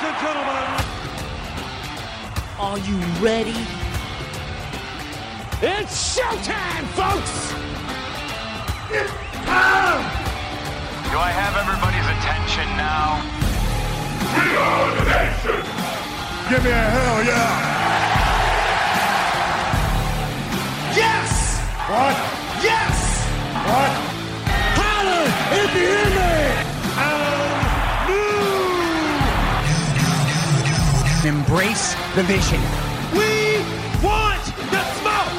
Ladies and gentlemen, Are you ready? it's showtime, folks! Do I have everybody's attention now? We are the nation! Give me a hell yeah! Yes! What? Yes! What? Holler if you Embrace the vision. We want the smoke!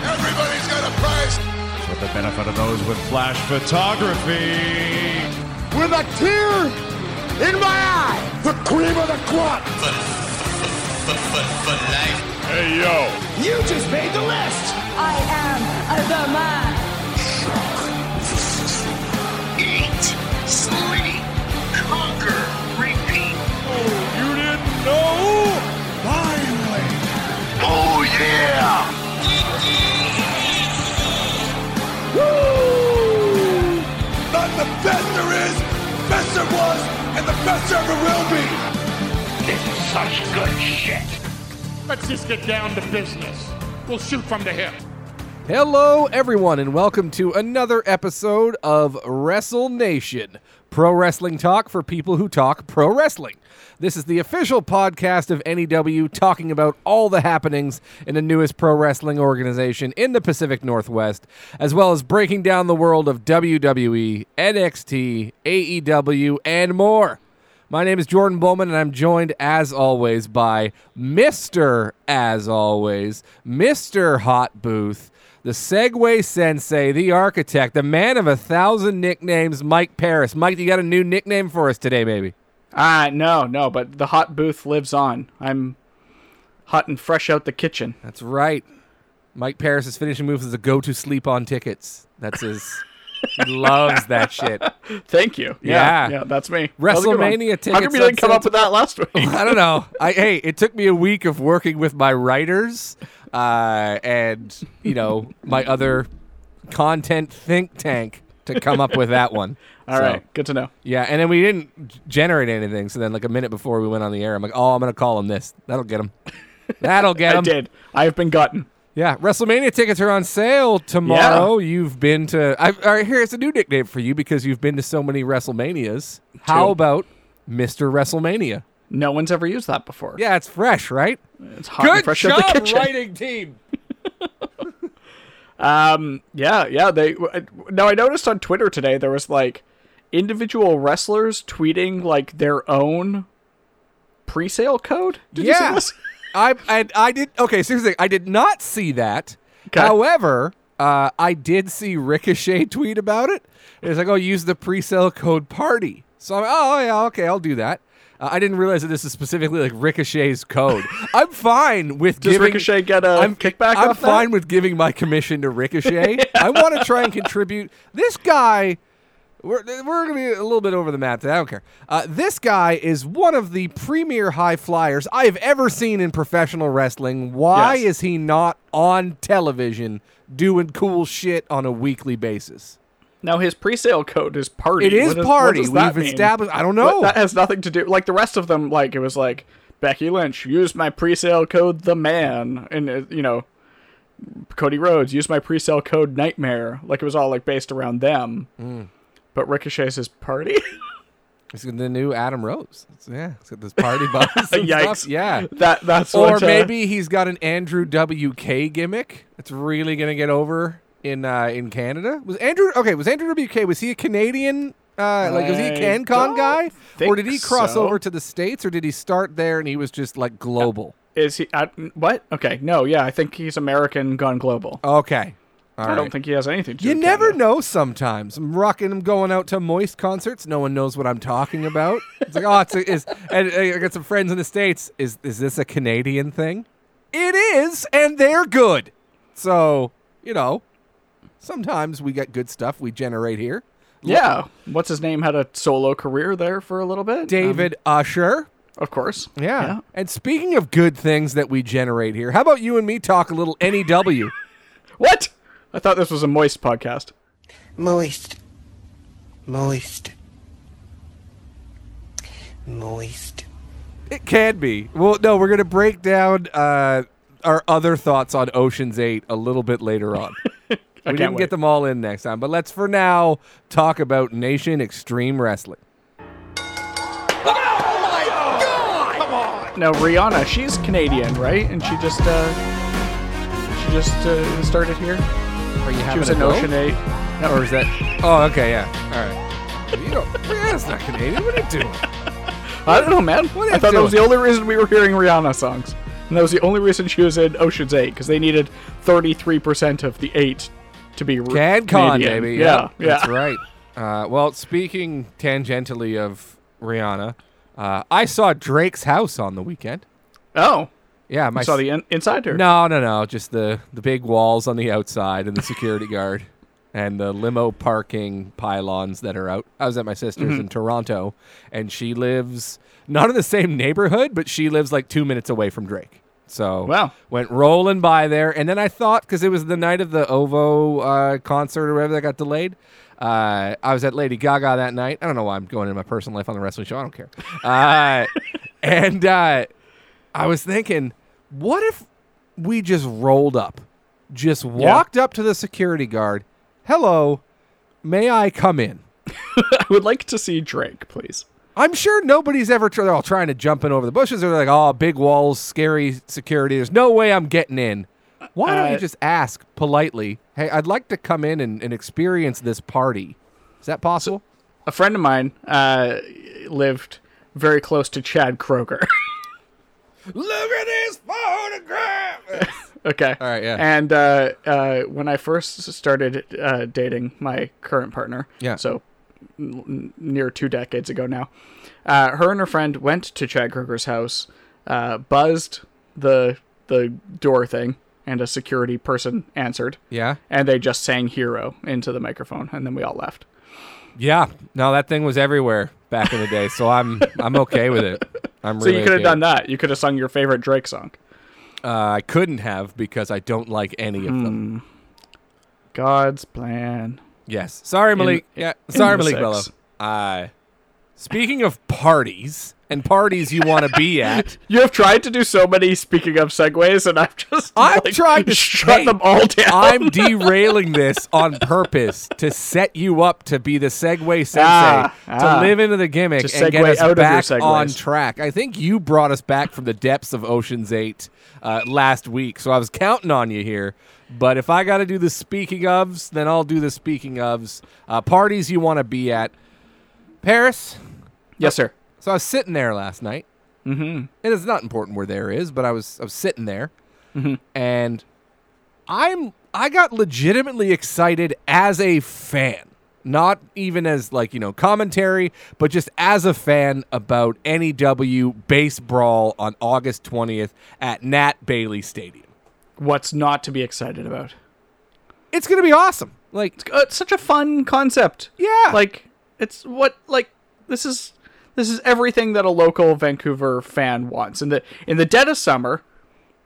Everybody's got a price! For the benefit of those with flash photography. With a tear in my eye! The cream of the crop! But for life, hey yo! You just made the list! I am the man. The best there is, best there was, and the best there ever will be! This is such good shit. Let's just get down to business. We'll shoot from the hip. Hello, everyone, and welcome to another episode of Wrestle Nation, pro wrestling talk for people who talk pro wrestling. This is the official podcast of NEW talking about all the happenings in the newest pro wrestling organization in the Pacific Northwest, as well as breaking down the world of WWE, NXT, AEW, and more. My name is Jordan Bowman, and I'm joined, as always, by Mr. As Always, Mr. Hot Booth, the Segway Sensei, the architect, the man of a thousand nicknames, Mike Paris. Mike, you got a new nickname for us today, maybe? Ah, no, no, but the hot booth lives on. I'm hot and fresh out the kitchen. That's right. Mike Paris' finishing move is a go to sleep on tickets. That's his. he loves that shit. Thank you. Yeah. Yeah, yeah that's me. That was a good one. WrestleMania How tickets come you didn't come up with that last week? I don't know. I hey, it took me a week of working with my writers uh, and you know my other content think tank to come up with that one. All So, right, good to know. Yeah, and then we didn't generate anything. So then, like a minute before we went on the air, I'm like, "Oh, I'm gonna call him this. That'll get him. That'll get I did. I have been gotten. Yeah, WrestleMania tickets are on sale tomorrow. You've been to. I, all right, here's a new nickname for you because you've been to so many WrestleManias. How Two. about Mr. WrestleMania? No one's ever used that before. Yeah, it's fresh, right? it's hot and Good fresh out the job, kitchen. writing team. Um, yeah, yeah. They now I noticed on Twitter today there was like individual wrestlers tweeting like their own pre-sale code. Did you see yeah, this? I, I I did. Okay, seriously, I did not see that. Okay. However, uh, I did see Ricochet tweet about it. It's like, oh, use the pre-sale code party. So I'm, oh yeah, okay, I'll do that. Uh, I didn't realize that this is specifically like Ricochet's code. I'm fine with Does giving. Ricochet get a I'm kickback I'm off that? fine with giving my commission to Ricochet. I want to try and contribute. This guy, we're, we're going to be a little bit over the map. today. I don't care. Uh, this guy is one of the premier high flyers I have ever seen in professional wrestling. Why Yes. is he not on television doing cool shit on a weekly basis? Now his pre-sale code is party. It is What party. What does that We've mean? established. I don't But know. that has nothing to do. Like the rest of them, like it was like Becky Lynch use my pre-sale code the man, and uh, you know Cody Rhodes use my pre-sale code nightmare. Like it was all like based around them. Mm. But Ricochet's his party. It's the new Adam Rose. It's- yeah, it's got this party bus. Yikes! stuff. Yeah. that that's or what, uh, maybe he's got an Andrew WK gimmick that's really gonna get over in uh, in Canada. Was Andrew okay? Was Andrew WK was he a Canadian? Uh, like was he a CanCon guy, or did he cross so. over to the states, or did he start there and he was just like global? is he uh, what? Okay, no, yeah, I think he's American gone global. Okay, All I don't think he has anything to do. You with never Canada. know. Sometimes I'm rocking. I'm going out to Moist concerts. No one knows what I'm talking about. It's like, oh, it's a, is. And uh, I got some friends in the states. Is is this a Canadian thing? It is, and they're good. So you know, sometimes we get good stuff we generate here. Yeah, what's his name had a solo career there for a little bit. David Usher. Um, of course. Yeah. And speaking of good things that we generate here, how about you and me talk a little NEW? What? I thought this was a moist podcast. Moist. Moist. Moist. It can be. Well, no, we're gonna break down uh, our other thoughts on Ocean's Eight a little bit later on. we didn't wait. get them all in next time, but let's for now talk about Nation Extreme Wrestling. Now Rihanna, she's Canadian, right? And she just uh, she just uh, started here. Are you She was in? Ocean Eight. or is that? Oh, okay, yeah. All right. You don't. Rihanna's not Canadian. What are you doing? I don't know, man. What are I thought that was the only reason we were hearing Rihanna songs, and that was the only reason she was in Ocean's Eight because they needed thirty-three percent of the eight to be re- CanCon, Canadian. baby. Yeah, yeah. That's right. Uh, well, speaking tangentially of Rihanna, uh, I saw Drake's house on the weekend. Oh, Yeah, my I saw the in- inside her. No, no, no. Just the the big walls on the outside and the security guard and the limo parking pylons that are out. I was at my sister's Mm-hmm. in Toronto, and she lives not in the same neighborhood, but she lives like two minutes away from Drake. So Wow. went rolling by there, and then I thought because it was the night of the OVO uh, concert or whatever that got delayed. Uh, I was at Lady Gaga that night. I don't know why I'm going into my personal life on the wrestling show. I don't care. Uh, and uh, I was thinking, what if we just rolled up, just walked up to the security guard? Hello, may I come in? I would like to see Drake, please. I'm sure nobody's ever. Tr- they're all trying to jump in over the bushes. They're like, "Oh, big walls, scary security. There's no way I'm getting in." Why don't you Uh, just ask politely? Hey, I'd like to come in and, and experience this party. Is that possible? A friend of mine uh, lived very close to Chad Kroeger. Look at this photograph. okay. All right, yeah. And uh, uh, when I first started uh, dating my current partner, Yeah. so near two decades ago now, uh, her and her friend went to Chad Kroeger's house, uh, buzzed the the door thing, and a security person answered, yeah, and they just sang "Hero" into the microphone, and then we all left. yeah. No, that thing was everywhere back in the day, so I'm I'm okay with it. I'm So really you could have okay done that. You could have sung your favorite Drake song. Uh, I couldn't have because I don't like any of Hmm. them. God's plan. Yes. Sorry, Malik. yeah. in Sorry, Malik Bello. Uh, speaking of parties and parties you want to be at, You have tried to do so many speaking of segues, and I've just I'm like, trying to shut hey, them all down. I'm derailing this on purpose to set you up to be the Segway Sensei, Ah, to ah. live into the gimmick To and get us out of your back on track. I think you brought us back from the depths of Ocean's Eight uh, last week, so I was counting on you here. But if I got to do the speaking ofs, then I'll do the speaking ofs. Uh, parties you want to be at. Paris, yes, sir. So I was sitting there last night. Mm-hmm. And it's not important where there is, but I was I was sitting there, and I'm I got legitimately excited as a fan, not even as like you know commentary, but just as a fan about NEW base brawl on August twentieth at Nat Bailey Stadium. What's not to be excited about? It's gonna be awesome. Like Uh, it's such a fun concept. Yeah. Like it's what like this is this is everything that a local Vancouver fan wants. In the in the dead of summer,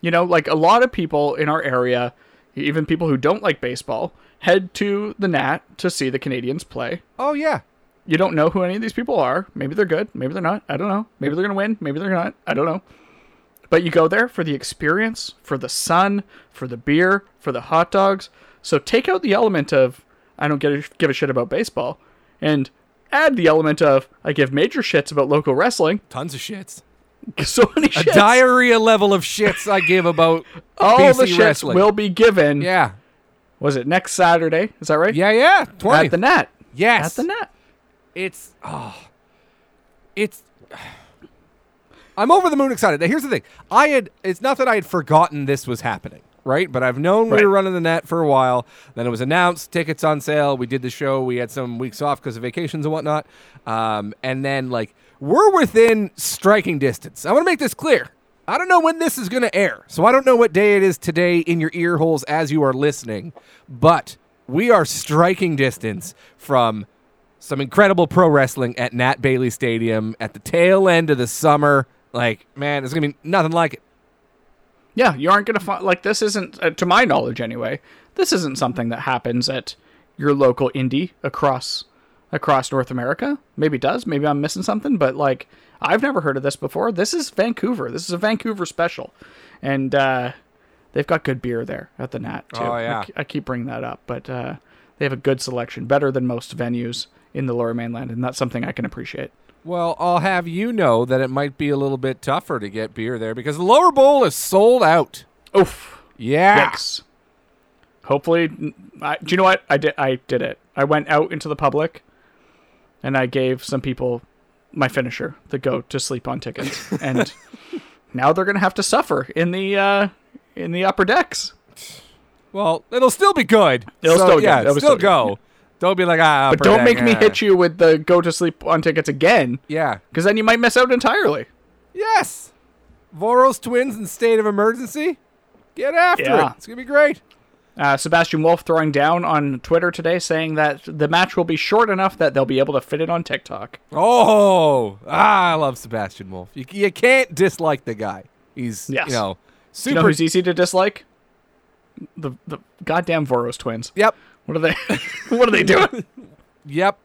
you know, like a lot of people in our area, even people who don't like baseball, head to the Nat to see the Canadians play. oh yeah, You don't know who any of these people are. Maybe they're good. Maybe they're not. I don't know. Maybe they're going to win. Maybe they're not. I don't know. But you go there for the experience, for the sun, for the beer, for the hot dogs. So take out the element of I don't get a, give a shit about baseball and add the element of I give major shits about local wrestling. tons of shits. So many A diarrhea level of shits I give about All BC the shits wrestling. will be given. yeah, Was it next Saturday? Is that right? yeah, yeah. Twenty. At the Nat. yes, At the Nat. it's oh, it's. I'm over the moon excited. Now, here's the thing: I had. It's not that I had forgotten this was happening, right? But I've known we Right. were running the Nat for a while. Then it was announced, tickets on sale. We did the show. We had some weeks off because of vacations and whatnot. Um, and then like we're within striking distance. I want to make this clear. I don't know when this is going to air, so I don't know what day it is today in your ear holes as you are listening. But we are striking distance from some incredible pro wrestling at Nat Bailey Stadium at the tail end of the summer. Like, man, it's gonna be nothing like it. Yeah, you aren't gonna find like this isn't, uh, to my knowledge anyway. This isn't something that happens at your local indie across across North America. Maybe it does. Maybe I'm missing something. But like, I've never heard of this before. This is Vancouver. This is a Vancouver special, and uh, they've got good beer there at the Nat too. Oh, yeah. I, I keep bringing that up, but uh, they have a good selection, better than most venues in the Lower Mainland, and that's something I can appreciate. Well, I'll have you know that it might be a little bit tougher to get beer there because the lower bowl is sold out. Oof. Yeah. Yikes. Hopefully, I, do you know what I did? I did it. I went out into the public, and I gave some people my finisher, the go to sleep on tickets, and now they're gonna have to suffer in the uh, in the upper decks. Well, it'll still be good. It'll So, still yeah. It'll still still go. Don't be like ah. But don't make me ah." hit you with the go to sleep on tickets again, Yeah. because then you might miss out entirely. Yes. Voros twins in state of emergency. Get after Yeah. it. It's gonna be great. Uh, Sebastian Wolf throwing down on Twitter today, saying that the match will be short enough that they'll be able to fit it on TikTok. Oh, ah, I love Sebastian Wolf. You, you can't dislike the guy. He's Yes. you know super. you know who's easy to dislike? The the goddamn Voros twins. yep. What are they? what are they doing? Yep.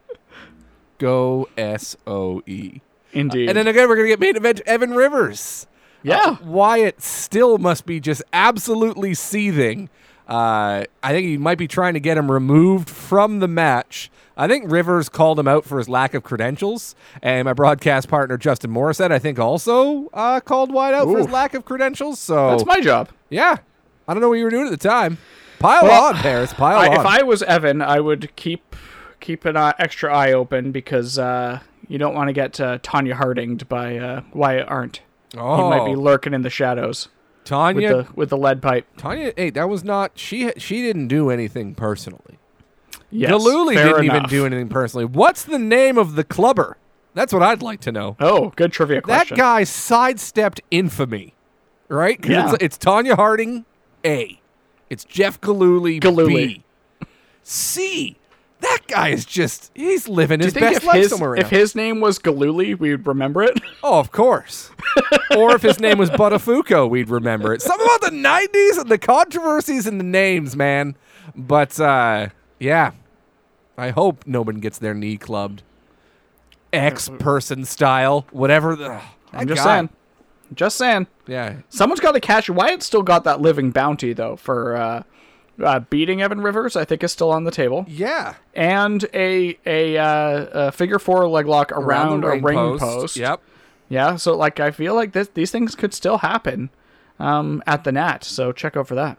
Go S O E. Indeed. And then again, we're gonna get main event Evan Rivers. yeah. Wyatt still must be just absolutely seething. Uh, I think he might be trying to get him removed from the match. I think Rivers called him out for his lack of credentials, and my broadcast partner Justin Morissette, I think, also uh, called Wyatt out for his lack of credentials. So That's my job. yeah, I don't know what you were doing at the time. Pile Well, on, Paris. Pile I, on. if I was Evan, I would keep keep an eye, extra eye open because uh, you don't want to get uh, Tonya Hardinged by uh, Wyatt Arndt. oh, He might be lurking in the shadows with Tonya. the with the lead pipe. Tonya. Hey, that was not. She. She didn't do anything personally. Yes, fair didn't even do anything personally. What's the name of the clubber? That's what I'd like to know. Oh, good trivia question. That guy sidestepped infamy, right? Yeah. It's, it's Tonya Harding, A. It's Jeff Gillooly, Gillooly. B. C. That guy is just, he's living his best if life his, somewhere if else. his name was Gillooly, we would remember it? Oh, of course. or if his name was Buttafuoco, we'd remember it. Something about the 90s and the controversies and the names, man. But, uh, yeah. I hope no one gets their knee clubbed. X person style, whatever. The, I'm just guy. saying. Just saying. Yeah. Someone's got to catch. Wyatt still got that living bounty though for uh, uh, beating Evan Rivers. I think is still on the table, Yeah. and a a, uh, a figure four leg lock around, the a ring post. Yep. Yeah. So like, I feel like this, these things could still happen um, at the Nat. So check out for that.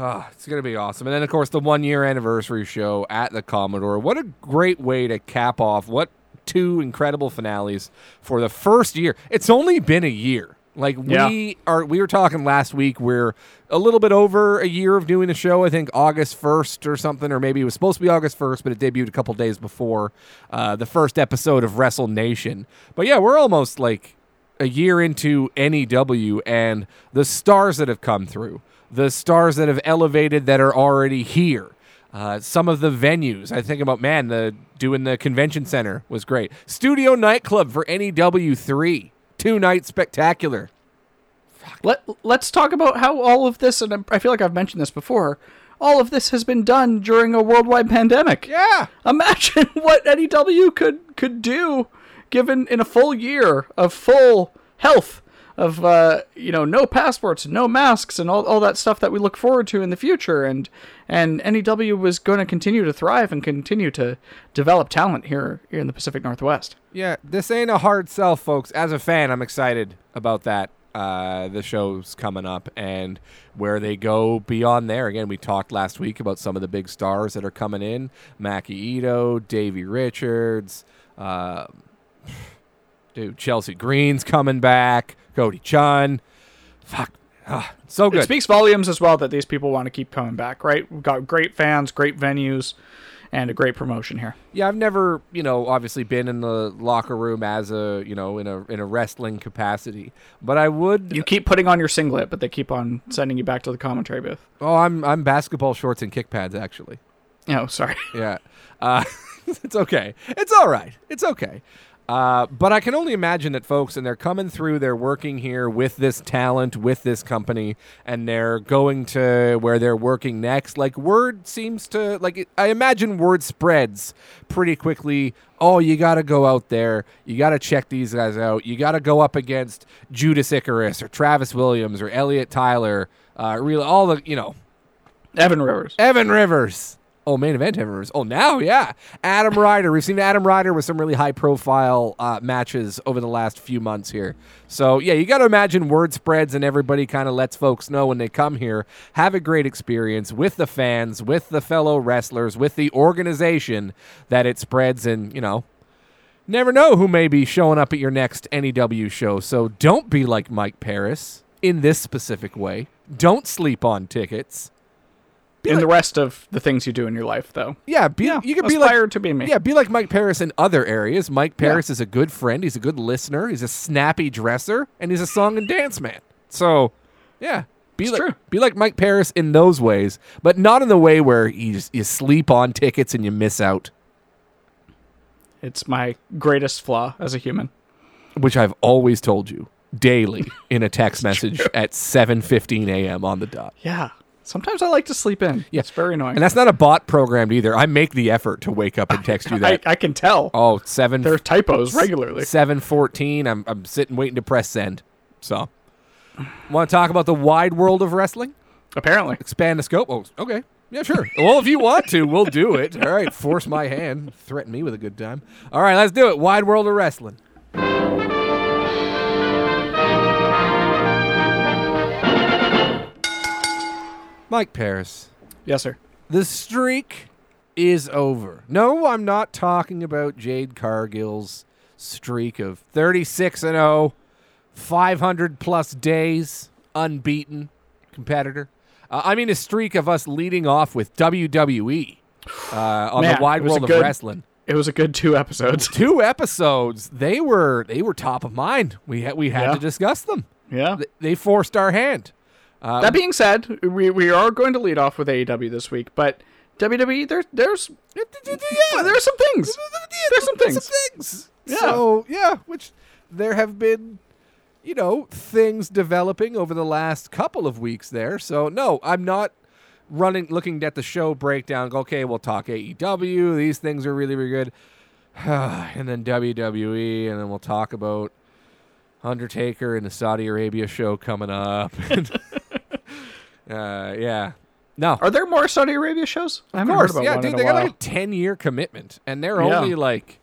Oh, it's going to be awesome. And then, of course, the one year anniversary show at the Commodore. What a great way to cap off what two incredible finales for the first year. It's only been a year. Like we are we were talking last week we're a little bit over a year of doing the show. I think August 1st or something or maybe it was supposed to be August 1st but it debuted a couple days before uh, the first episode of Wrestle Nation. But yeah, we're almost like a year into NEW and the stars that have come through, the stars that have elevated that are already here. Uh, some of the venues, I think about man, the doing the convention center was great. Studio nightclub for NEW three, two night spectacular. Let Let's talk about how all of this, and I feel like I've mentioned this before. All of this has been done during a worldwide pandemic. Yeah, Imagine what NEW could could do, given in a full year of full health, of uh, you know no passports, no masks, and all, all that stuff that we look forward to in the future. And and NEW was going to continue to thrive and continue to develop talent here here in the Pacific Northwest. yeah. This ain't a hard sell, folks. As a fan, I'm excited about that. Uh, the show's coming up and where they go beyond there. Again, we talked last week about some of the big stars that are coming in: Maki Itoh, Davey Richards. Uh, dude, Chelsea Green's coming back. Cody Chhun. Fuck. Ah, so It good. speaks volumes as well that these people want to keep coming back. Right? We've got great fans, great venues, and a great promotion here. Yeah, I've never, you know, obviously been in the locker room as a, you know, in a in a wrestling capacity, but I would. You keep putting on your singlet, but they keep on sending you back to the commentary booth. oh, I'm I'm basketball shorts and kick pads actually. Oh, sorry. Yeah, uh, it's okay. It's all right. It's okay. Uh, but I can only imagine that folks, and they're coming through, they're working here with this talent, with this company, and they're going to where they're working next. Like, word seems to, like, it, I imagine word spreads pretty quickly. Oh, you got to go out there. You got to check these guys out. You got to go up against Judas Icarus or Travis Williams or Elliot Tyler. Uh, really, all the, you know, Evan Rivers. Evan Rivers. Oh, main event Rivers. Oh, now, yeah. Adam Ryder. We've seen Adam Ryder with some really high profile uh, matches over the last few months here. So, yeah, you got to imagine word spreads and everybody kind of lets folks know when they come here, have a great experience with the fans, with the fellow wrestlers, with the organization that it spreads and, you know, never know who may be showing up at your next NEW show. So don't be like Mike Paris in this specific way. Don't sleep on tickets. In the rest of the things you do in your life, though. Yeah, be, Yeah, you can be like to be me. Yeah, be like Mike Paris in other areas. Mike Paris is a good friend. He's a good listener. He's a snappy dresser, and he's a song and dance man. So, yeah, be It's like true. be like Mike Paris in those ways, but not in the way where you you sleep on tickets and you miss out, It's my greatest flaw as a human. which I've always told you daily in a text message at 7:15 a.m. on the dot. Yeah. Sometimes I like to sleep in. Yeah. It's very annoying. And that's not a bot programmed either. I make the effort to wake up and text you I, that. I can tell. oh, seven There are typos regularly. Seven fourteen. I'm I'm sitting waiting to press send. So, want to talk about the wide world of wrestling? Apparently. Expand the scope. Oh, okay. Yeah, sure. well, if you want to, we'll do it. All right. Force my hand. Threaten me with a good time. All right, let's do it. Wide world of wrestling. Mike Paris. Yes, sir. The streak is over. No, I'm not talking about Jade Cargill's streak of 36 and 0, 500 plus days unbeaten competitor. Uh, I mean a streak of us leading off with WWE uh, on Man, the wide world a of wrestling. It was a good two episodes. Two episodes. They were they were top of mind. We had we had Yeah. to discuss them. Yeah. They forced our hand. Um, that being said, we, we are going to lead off with AEW this week, but WWE, there, there's Yeah, there's some things. There's some things. things. Yeah. So yeah, which there have been, you know, things developing over the last couple of weeks there. So no, I'm not running looking at the show breakdown. go, Okay, we'll talk AEW. These things are really really good, and then WWE, and then we'll talk about Undertaker and the Saudi Arabia show coming up. uh, yeah. No, Are there more Saudi Arabia shows? I of haven't course, heard about yeah, dude. They got like a ten year commitment, and they're Yeah. only like,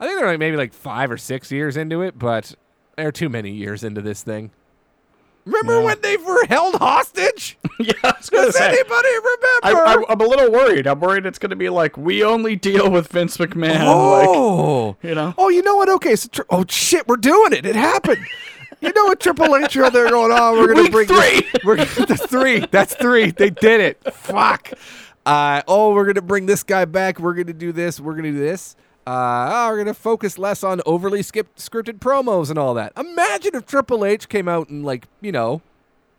I think they're like maybe like five or six years into it, but they're too many years into this thing. Remember Yeah. when they were held hostage? yeah, I was gonna Does say. anybody remember? I, I'm a little worried. I'm worried it's going to be like we only deal with Vince McMahon. Like, oh, you know? Oh, you know what? Okay, so tri- oh shit, we're doing it. It happened. You know what Triple H are there going on? We're gonna Week bring three. This, we're that's three. That's three. They did it. Fuck. Uh, oh, we're gonna bring this guy back. We're gonna do this. We're gonna do this. Uh, oh, we're gonna focus less on overly skip- scripted promos and all that. Imagine if Triple H came out and like you know,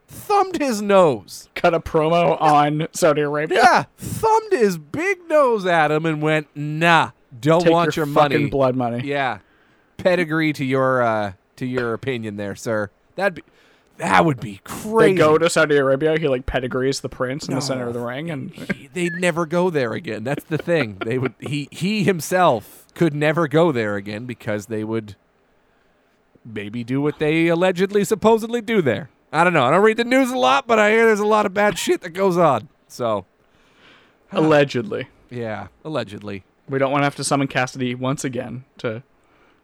thumbed his nose. cut a promo on Saudi Arabia. Yeah, thumbed his big nose at him and went, "Nah, don't Take want your, your, fucking money." blood money. Yeah, pedigree to your uh, to your opinion there, sir. That'd be that would be crazy. They go to Saudi Arabia. He like pedigrees the prince in the center of the ring, and He- They'd never go there again. That's the thing. They would. He he himself could never go there again because they would maybe do what they allegedly supposedly do there. I don't know. I don't read the news a lot, but I hear there's a lot of bad shit that goes on. So allegedly, yeah, allegedly. we don't want to have to summon Cassidy once again to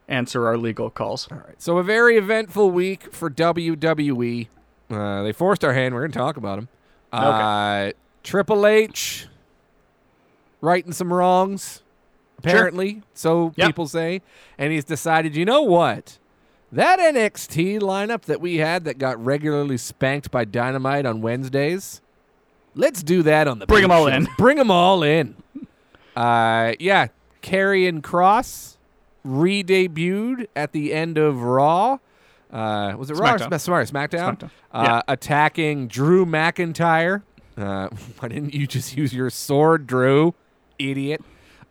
answer our legal calls. All right. So a very eventful week for WWE. Uh, they forced our hand. We're going to talk about them. Uh, Triple H righting some wrongs, apparently. So Yep. people say. And he's decided, you know what? That NXT lineup that we had that got regularly spanked by Dynamite on Wednesdays, let's do that on the Bring them all in. Bring them all in. Uh, yeah, Karrion Kross re-debuted at the end of Raw. Uh, was it Raw? Or SmackDown. Sma- sorry, SmackDown. SmackDown. Uh, Yeah. Attacking Drew McIntyre. Uh, why didn't you just use your sword, Drew? Idiot.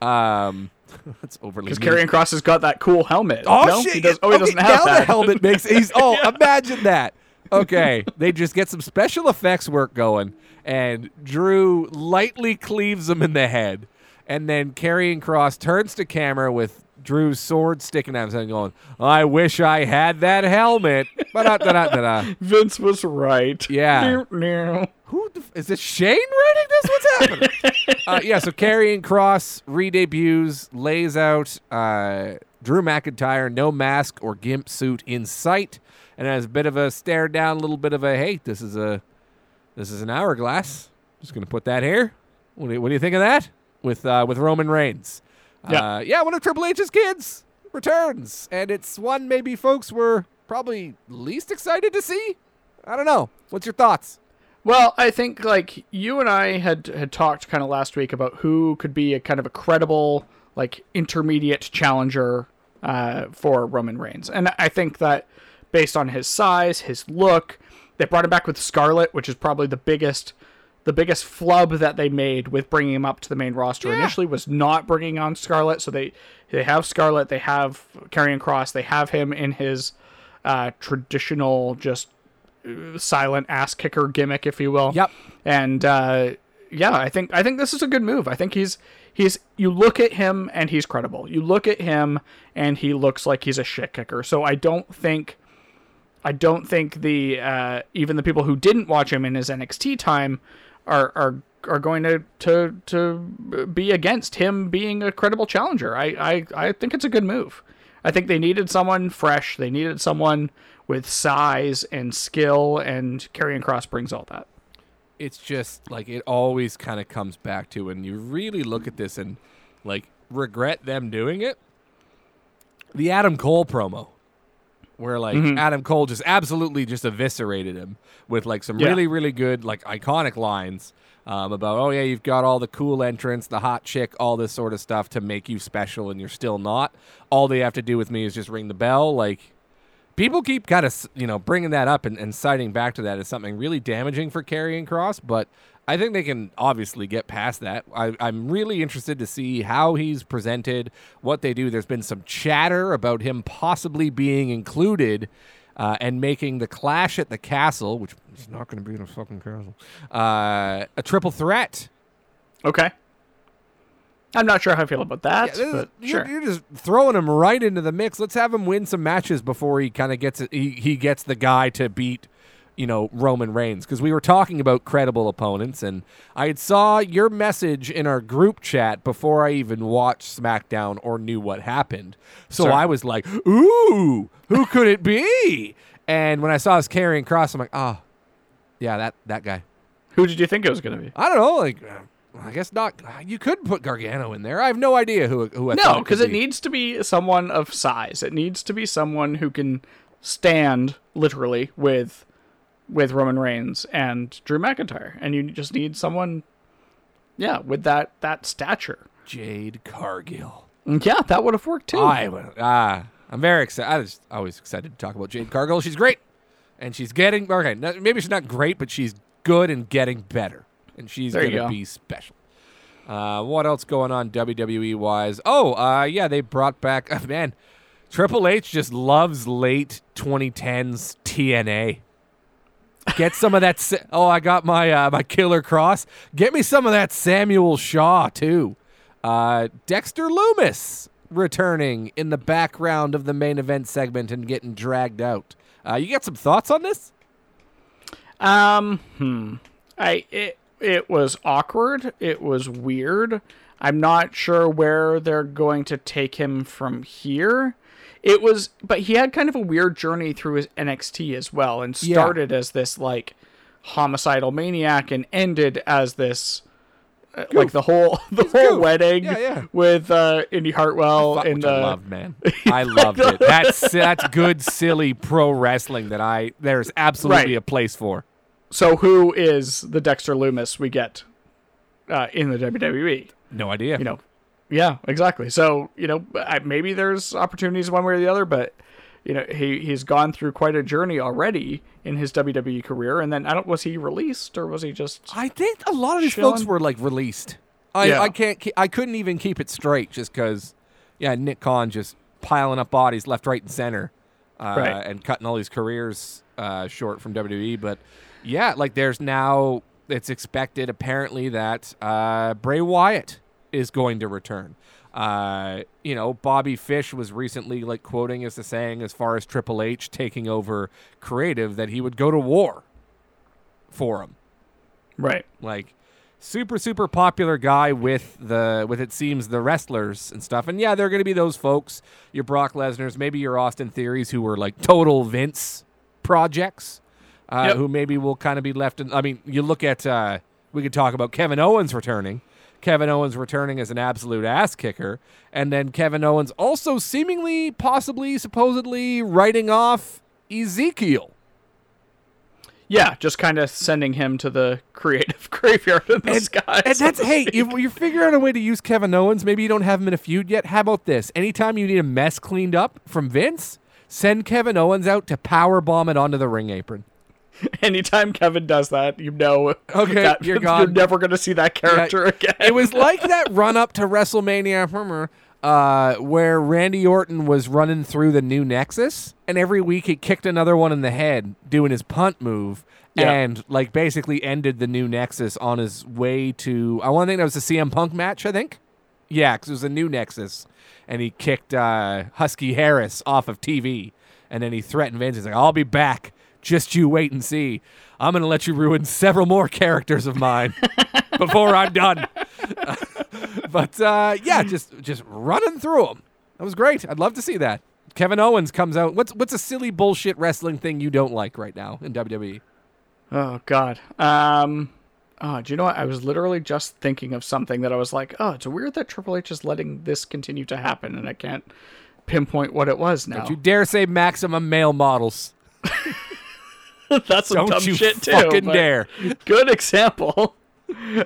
Um, That's overly. Because. Karrion Kross has got that cool helmet. Oh no? shit! He does, oh, he Okay, doesn't now that. the helmet makes he's. Oh, imagine that. Okay, they just get some special effects work going, and Drew lightly cleaves him in the head, and then Karrion Kross turns to camera with Drew's sword sticking out of his head, going, "I wish I had that helmet." Vince was right. Yeah. Who the, f- is this? Shane writing this? What's happening? uh, yeah. So Karrion Kross re-debuts, lays out uh, Drew McIntyre, no mask or gimp suit in sight, and has a bit of a stare down, a little bit of a hey, this is a this is an hourglass. Just gonna put that here. What do you, what do you think of that? With uh, with Roman Reigns. Yeah. Uh, yeah, one of Triple H's kids returns, and it's one maybe folks were probably least excited to see. I don't know. What's your thoughts? Well, I think like you and I had had talked kind of last week about who could be a kind of a credible like intermediate challenger uh, for Roman Reigns, and I think that based on his size, his look, they brought him back with Scarlett, which is probably the biggest the biggest flub that they made with bringing him up to the main roster Yeah. initially was not bringing on Scarlett. So they they have Scarlett, they have Karrion Kross, they have him in his uh, traditional just uh, silent ass kicker gimmick, if you will. Yep. And uh, yeah, I think I think this is a good move. I think he's he's you look at him and he's credible. You look at him and he looks like he's a shit kicker. So I don't think I don't think the uh, even the people who didn't watch him in his NXT time are are are going to to to be against him being a credible challenger. I I, I think it's a good move. I think they needed someone fresh. They needed someone with size and skill, and Karrion Kross brings all that. it's just like it always kind of comes back to when you really look at this and like regret them doing it. The Adam Cole promo, where like Mm-hmm. Adam Cole just absolutely just eviscerated him with like some Yeah. really really good like iconic lines um, about oh yeah you've got all the cool entrance, the hot chick, all this sort of stuff to make you special, and you're still not. All they have to do with me is just ring the bell, like people keep kind of you know bringing that up and, and citing back to that as something really damaging for Karrion Kross, but I think they can obviously get past that. I, I'm really interested to see how he's presented, what they do. There's been some chatter about him possibly being included uh, and making the clash at the castle, which is not going to be in a fucking castle, uh, a triple threat. Okay. I'm not sure how I feel about that, Yeah, but you're, sure. you're just throwing him right into the mix. Let's have him win some matches before he kind of gets it. He, he gets the guy to beat, you know, Roman Reigns because we were talking about credible opponents, and I had saw your message in our group chat before I even watched SmackDown or knew what happened. So Sure. I was like, "Ooh, who could it be?" And when I saw his Karrion Kross, I'm like, "Oh, yeah, that that guy." Who did you think it was going to be? I don't know, like. I guess not. You could put Gargano in there. I have no idea who who I thought No, because it be. needs to be someone of size. It needs to be someone who can stand literally with with Roman Reigns and Drew McIntyre, and you just need someone, yeah, with that that stature. Jade Cargill. Yeah, that would have worked too. I would- ah, I'm very excited. I was always excited to talk about Jade Cargill. She's great, and she's getting okay. Maybe she's not great, but she's good and getting better, and she's There gonna go. be special. Uh, what else going on WWE wise? Oh, uh, yeah, they brought back man. Triple H just loves late 2010s TNA. Get some of that. Oh, I got my uh, my Killer Cross. Get me some of that Samuel Shaw too. Uh, Dexter Lumis returning in the background of the main event segment and getting dragged out. Uh, you got some thoughts on this? Um, hmm. I it it was awkward. It was weird. I'm not sure where they're going to take him from here. It was, but he had kind of a weird journey through his NXT as well, and Yeah. started as this like homicidal maniac and ended as this. uh, Like the whole the whole goof. wedding Yeah, yeah. with uh, Indy Hartwell and uh, I loved, man. I loved it. That's that's good, silly pro wrestling that I there's absolutely Right. a place for. so who is the Dexter Lumis we get uh, in the WWE? No idea. you know yeah exactly so you know maybe there's opportunities one way or the other but you know he he's gone through quite a journey already in his WWE career and then I don't was he released or was he just I think a lot of these folks were like released. I, Yeah. I can't. I couldn't even keep it straight just because yeah, Nick Khan just piling up bodies left, right, and center, uh, Right. and cutting all these careers uh, short from WWE. But yeah, like there's now it's expected apparently that uh, Bray Wyatt is going to return. Uh, you know, Bobby Fish was recently like quoting as the saying as far as Triple H taking over creative that he would go to war for him Right. like super super popular guy with the with it seems the wrestlers and stuff and yeah they're going to be those folks your brock lesnar's maybe your austin theories who were like total vince projects uh, Yep. who maybe will kind of be left in i mean you look at uh, we could talk about kevin owens returning kevin owens returning as an absolute ass kicker and then kevin owens also seemingly possibly supposedly writing off ezekiel Yeah, just kind of sending him to the creative graveyard in the and, sky. and so that's hey, you, you're figuring out a way to use Kevin Owens. Maybe you don't have him in a feud yet. How about this? Anytime you need a mess cleaned up from Vince, send Kevin Owens out to power bomb it onto the ring apron. Anytime Kevin does that, you know, Okay, that- you're gone. You're never going to see that character Yeah, again. It was like that run up to WrestleMania, uh, where Randy Orton was running through the new Nexus, and every week he kicked another one in the head doing his punt move. Yeah. And like basically ended the new Nexus on his way to. I want to think that was a CM Punk match. I think, yeah, because it was a new Nexus, and he kicked uh, Husky Harris off of TV, and then he threatened Vince. He's like, "I'll be back. Just you wait and see. I'm gonna let you ruin several more characters of mine before I'm done." but uh, yeah, just just running through them. That was great. I'd love to see that. Kevin Owens comes out. What's what's a silly bullshit wrestling thing you don't like right now in? WWE? Oh God. Um. Oh, do you know what? I was literally just thinking of something that I was like, oh, it's weird that Triple H is letting this continue to happen, and I can't pinpoint what it was now. Don't you dare say maximum male models. that's some Don't dumb you shit too. fucking dare. Good example.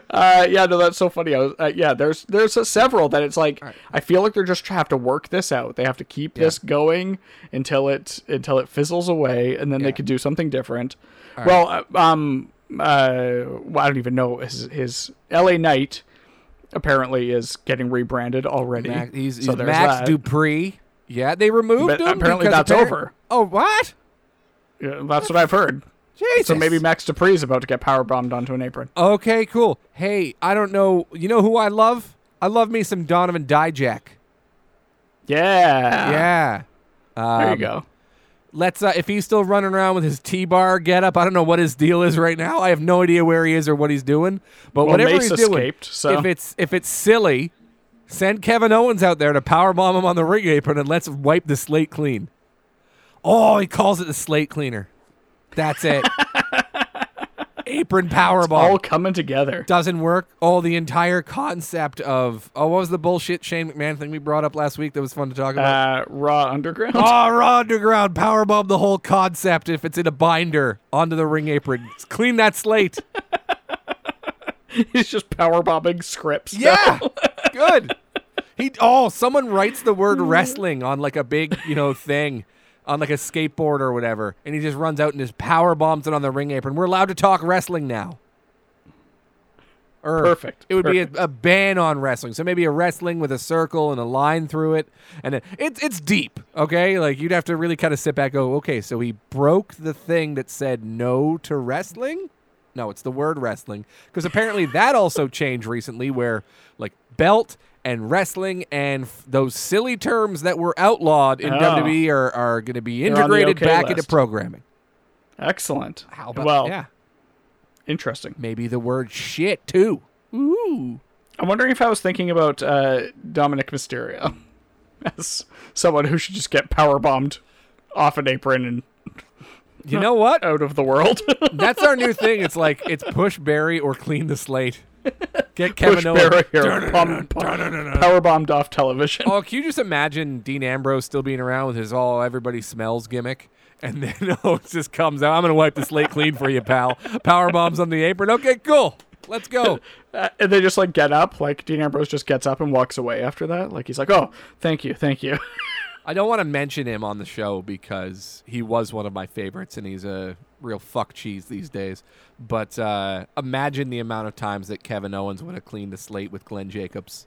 Uh, yeah, no, that's so funny. I was, uh, yeah, there's there's uh, several that it's like I feel like they're just have to work this out. They have to keep this going until it until it fizzles away, and then Yeah. they could do something different. well, uh, um, uh, well, I don't even know his his L.A. Knight apparently is getting rebranded already. Max, he's so he's Max that. Dupri. Yeah, they removed But him. apparently that's apparent- over. Oh, what? Yeah, that's what I've heard. Jesus. So maybe Max Dupri is about to get power bombed onto an apron. Okay, cool. Hey, I don't know. You know who I love? I love me some Donovan Dijak. Yeah. Yeah. There you Um, go. Let's uh, if he's still running around with his T-bar getup, I don't know what his deal is right now. I have no idea where he is or what he's doing. But Well, whatever Mace he's doing, so- if it's if it's silly, send Kevin Owens out there to power bomb him on the ring apron and let's wipe the slate clean. Oh, he calls it the slate cleaner. That's it. apron power bomb All coming together. doesn't work. Oh, the entire concept of oh, what was the bullshit Shane McMahon thing we brought up last week that was fun to talk about? Uh, Raw Underground. Oh, Raw Underground powerbomb the whole concept if it's in a binder onto the ring apron. Clean that slate. He's just power bombing scripts. Yeah, good. He oh, someone writes the word wrestling on like a big you know thing. On like a skateboard or whatever, and he just runs out and just power bombs it on the ring apron. We're allowed to talk wrestling now. Or Perfect, It would perfect. be a, a ban on wrestling. So maybe a wrestling with a circle and a line through it, and it, it's it's deep. Okay, like you'd have to really kind of sit back. and Go, okay, so he broke the thing that said no to wrestling. No, it's the word wrestling because apparently that also changed recently, where like belt and wrestling and f- those silly terms that were outlawed in Oh. WWE are, are going to be They're on the integrated okay back into programming. Excellent. How about well, yeah? interesting. Maybe the word shit too. Ooh. I'm wondering if I was thinking about uh, Dominik Mysterio as someone who should just get power bombed off an apron and You know what? out of the world. That's our new thing. It's like it's push Barry or clean the slate. Get Kevin Owens. barrier, pump- pump- power bombed off television. Oh, can you just imagine Dean Ambrose still being around with his all everybody smells gimmick? And then Owens just comes out. I'm gonna wipe the slate clean for you, pal. Power bombs on the apron. Okay, cool. Let's go. Uh, and they just like get up, like Dean Ambrose just gets up and walks away after that. Like he's like, "Oh, thank you, thank you." I don't want to mention him on the show because he was one of my favorites and he's a real fuck cheese these days. But uh, imagine the amount of times that Kevin Owens would have cleaned the slate with Glenn Jacobs.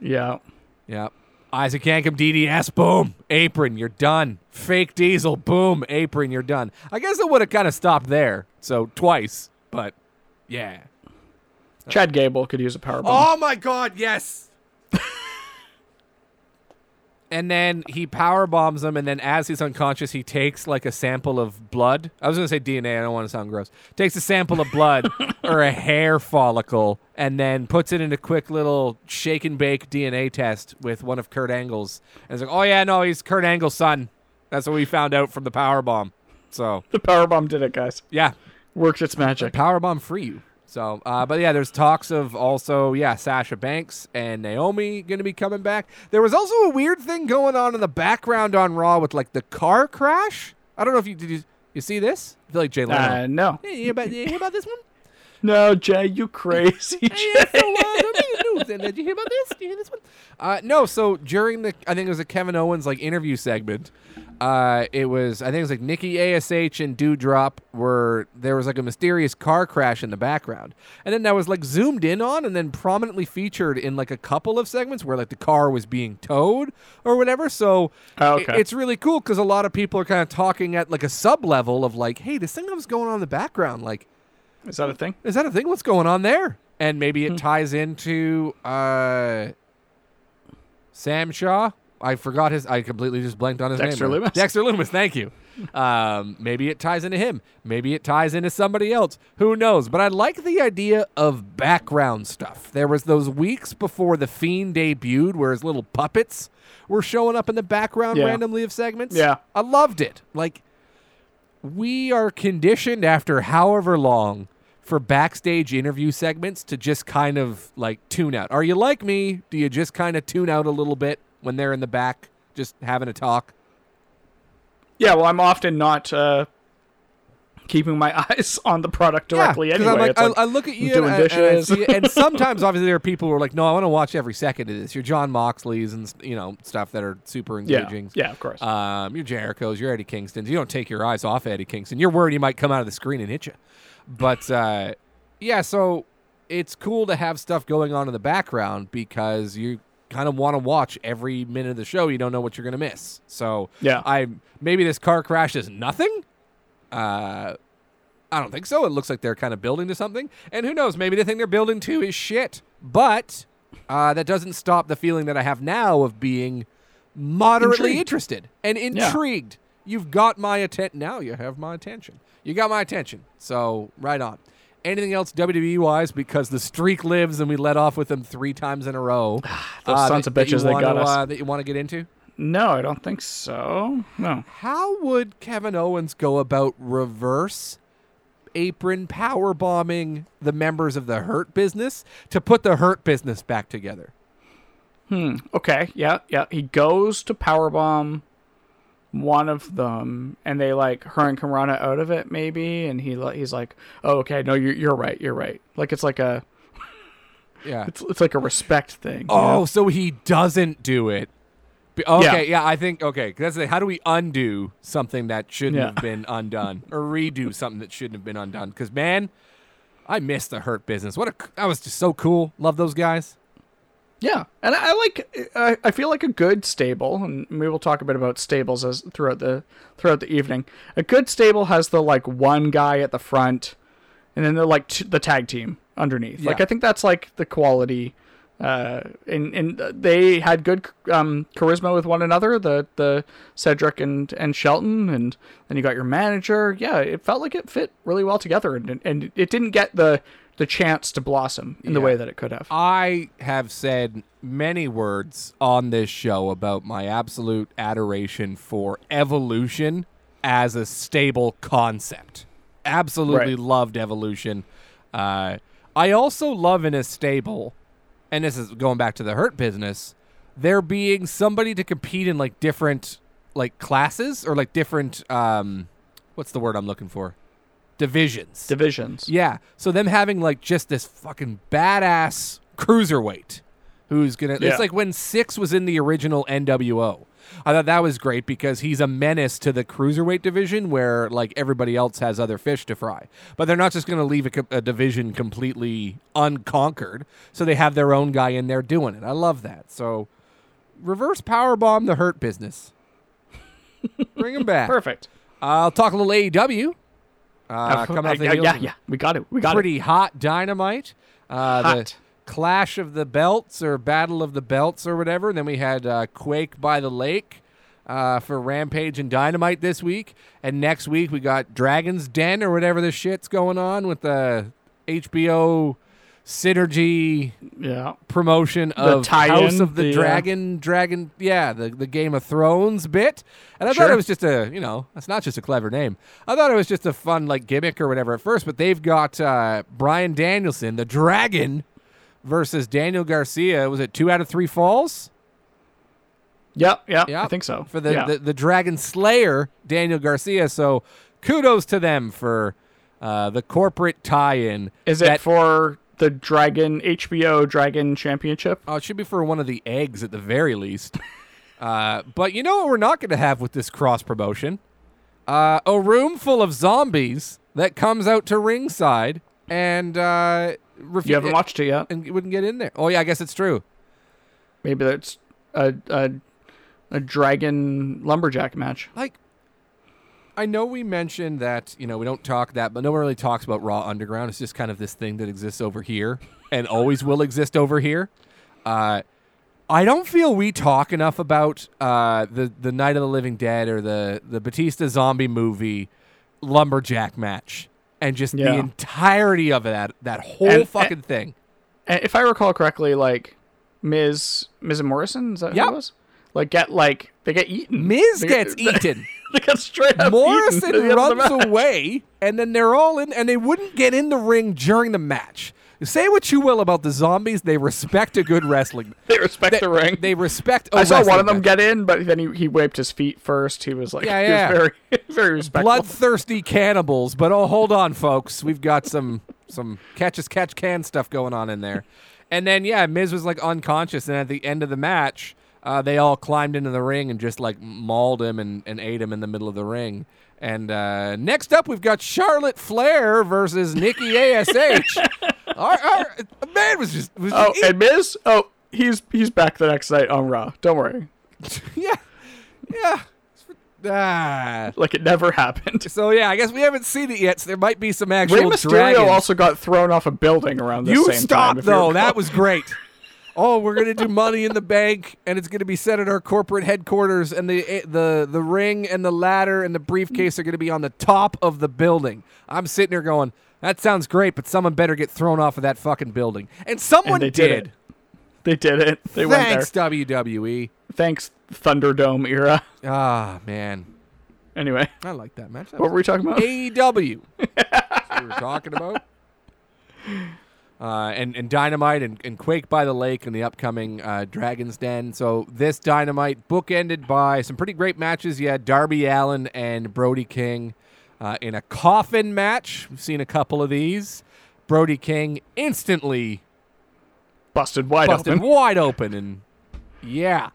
yeah. Yeah. Isaac Yankem DDS, boom, apron, you're done. Fake Diesel, boom, apron, you're done. I guess it would have kind of stopped there, so twice, but yeah. Chad Gable could use a power bomb. Oh my God, yes. and then he power bombs him, and then as he's unconscious, he takes like a sample of blood. I was gonna say DNA. I don't want to sound gross. Takes a sample of blood or a hair follicle, and then puts it in a quick little shake and bake DNA test with one of Kurt Angle's. And it's like, oh yeah, no, he's Kurt Angle's son. That's what we found out from the power bomb. So The power bomb did it, guys. yeah, Worked its magic. power bomb free you. So, uh, but yeah, there's talks of also, yeah, Sasha Banks and Naomi going to be coming back. There was also a weird thing going on in the background on Raw with like the car crash. I don't know if you did you, you see this. I feel like Jay Leno. Uh, no. Hey, you hear about, you hear about this one? No, Jay, you crazy. Hey, Jay. it's so. I'm news. And did you hear about this? Did you hear this one? Uh, no. So during the, I think it was a Kevin Owens like interview segment. Uh, it was I think it was like Nikki Ash and Doudrop were there was like a mysterious car crash in the background, and then that was like zoomed in on and then prominently featured in like a couple of segments where like the car was being towed or whatever. So Oh, okay. it's really cool because a lot of people are kind of talking at like a sub level of like, hey, this thing that was going on in the background, like Is that a thing? is that a thing? What's going on there? And maybe Hmm. it ties into uh, Sam Shaw. I forgot his. I completely just blanked on his Dexter name. Lumis. Dexter Lumis. Thank you. Um, maybe it ties into him. Maybe it ties into somebody else. Who knows? But I like the idea of background stuff. There was those weeks before the Fiend debuted, where his little puppets were showing up in the background Yeah. randomly of segments. Yeah. I loved it. Like we are conditioned after however long for backstage interview segments to just kind of like tune out. Are you like me? Do you just kind of tune out a little bit when they're in the back just having a talk? Yeah, well, I'm often not uh, keeping my eyes on the product directly yeah, anyway. I'm like, I, like I look at you doing and, I- and see and sometimes obviously there are people who are like, no, I want to watch every second of this. You're Jon Moxley's and you know stuff that are super yeah, engaging. yeah, of course. Um, you're Jericho's, you're Eddie Kingston's. You don't take your eyes off Eddie Kingston. You're worried he might come out of the screen and hit you. But uh, yeah, so it's cool to have stuff going on in the background because you kind of want to watch every minute of the show. You don't know what you're gonna miss. So Yeah. I maybe this car crash is nothing. Uh, I don't think so. It looks like they're kind of building to something, and who knows? Maybe the thing they're building to is shit. But uh, that doesn't stop the feeling that I have now of being moderately Intrigued. interested and intrigued. You've got my attention. Now you have my attention. You got my attention. So right on. Anything else WWE wise? Because the streak lives, and we let off with them three times in a row. Those uh, sons that- of that bitches, they wanna, got us. Uh, that you want to get into? no, I don't think so. No. How would Kevin Owens go about reverse apron power bombing the members of the Hurt Business to put the Hurt Business back together? Hmm. Okay, yeah, yeah. He goes to powerbomb one of them, and they like hurricanrana out of it, maybe. And he he's like, "Oh, okay, no, you're you're right, you're right." Like it's like a Yeah. it's it's like a respect thing. Oh, know? so he doesn't do it. Okay, yeah. I think okay That's the, how do we undo something that shouldn't Yeah. have been undone, or redo something that shouldn't have been undone? Because man, I miss the Hurt Business. What a that was just so cool. Love those guys. Yeah, and I I like. I, I feel like a good stable, and we will talk a bit about stables as throughout the throughout the evening. A good stable has the like one guy at the front, and then the like t- the tag team underneath. Like I think that's like the quality. Uh, and and they had good um charisma with one another. The the Cedric and and Shelton, and then you got your manager. Yeah, it felt like it fit really well together, and and it didn't get the the chance to blossom in the way that it could have. I have said many words on this show about my absolute adoration for evolution as a stable concept. Absolutely Right. loved evolution. Uh, I also love in a stable, and this is going back to the hurt business, there being somebody to compete in like different like classes or like different um, what's the word I'm looking for? Divisions. Divisions. Yeah. So them having like just this fucking badass cruiserweight who's gonna Yeah. it's like when Syxx was in the original NWO. I thought that was great because he's a menace to the cruiserweight division where like everybody else has other fish to fry. But they're not just going to leave a, a division completely unconquered. So they have their own guy in there doing it. I love that. So reverse power bomb the hurt business. Bring him back. Perfect. I'll talk a little AEW. Uh, coming off the yeah, heels yeah, yeah. We got it. We got it. pretty hot dynamite. Uh, The Hot. clash of the belts or battle of the belts or whatever. And then we had uh, Quake by the Lake uh, for Rampage and Dynamite this week. And next week we got Dragon's Den or whatever this shit's going on with the HBO synergy. Yeah. promotion of House of the, the, uh, Dragon, Dragon, yeah, the, the Game of Thrones bit. And I thought it was just a, you know, that's not just a clever name. I thought it was just a fun like gimmick or whatever at first, but they've got uh, Bryan Danielson, the Dragon, versus Daniel Garcia. Was it two out of three falls? Yeah, yeah, Yeah, I think so. For the, yeah. the, the Dragon Slayer, Daniel Garcia. So kudos to them for uh, the corporate tie-in. Is it that- for the Dragon HBO Dragon Championship? Oh, it should be for one of the eggs at the very least. uh, but you know what we're not going to have with this cross promotion? Uh, a room full of zombies that comes out to ringside and uh, refu- You haven't watched it yet. and wouldn't get in there. Oh yeah, I guess it's true. Maybe that's a a, a dragon lumberjack match. Like, I know we mentioned that you know we don't talk that, but no one really talks about Raw Underground. It's just kind of this thing that exists over here and always will exist over here. Uh, I don't feel we talk enough about uh, the the Night of the Living Dead or the the Batista zombie movie lumberjack match, and just the entirety of that that whole And- fucking thing. And if I recall correctly, like Miz And Morrison, is that who it was? Like get like they get eaten. Miz They gets get, eaten. They get straight up Morrison eaten at the end of the runs away, and then they're all in, and they wouldn't get in the ring during the match. Say what you will about the zombies, they respect a good wrestling. They respect They, the ring. they respect. I I saw one of them get in, but then he, he wiped his feet first. He was like, Yeah, he yeah. was very very respectful. bloodthirsty cannibals. But oh, hold on, folks, we've got some some catch as catch can stuff going on in there. And then yeah, Miz was like unconscious, and at the end of the match, uh, they all climbed into the ring and just like mauled him and, and ate him in the middle of the ring. And uh, next up, we've got Charlotte Flair versus Nikki Ash. our, our man was just was Oh, just and Miz? Oh, he's he's back the next night on Raw. Don't worry. yeah, yeah. Ah. Like it never happened. So yeah, I guess we haven't seen it yet. So there might be some actual Rey Mysterio dragons. also got thrown off a building around the you same stop time. if you though. That was great. Oh, we're gonna do Money in the Bank, and it's gonna be set at our corporate headquarters, and the eh, the the ring and the ladder and the briefcase are gonna be on the top of the building. I'm sitting here going, that sounds great, but someone better get thrown off of that fucking building, and someone And they did it. They did it. They Thanks went WWE. there. Thanks Thunderdome era. Ah man, Anyway, I like that match. That what were we talking about? AEW. That's what we were talking about. Uh, and, and Dynamite and, and Quake by the Lake and the upcoming uh, Dragon's Den. So this Dynamite bookended by some pretty great matches. You had Darby Allin and Brody King uh, in a coffin match. We've seen a couple of these. Brody King instantly Busted wide busted open. wide open, and yeah,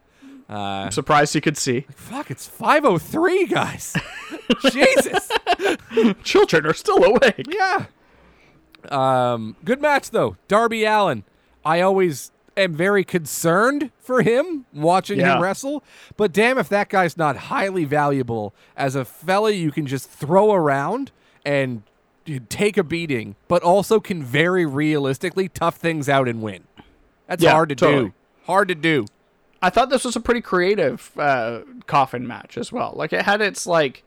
uh, I'm surprised you could see. fuck, it's five oh three, guys. Jesus. Children are still awake. Yeah. Um, good match though. Darby Allin. I always am very concerned for him watching him wrestle, but damn if that guy's not highly valuable as a fella you can just throw around and take a beating, but also can very realistically tough things out and win. That's Yeah, hard to totally. do. Hard to do. I thought this was a pretty creative uh, coffin match as well. Like it had its like,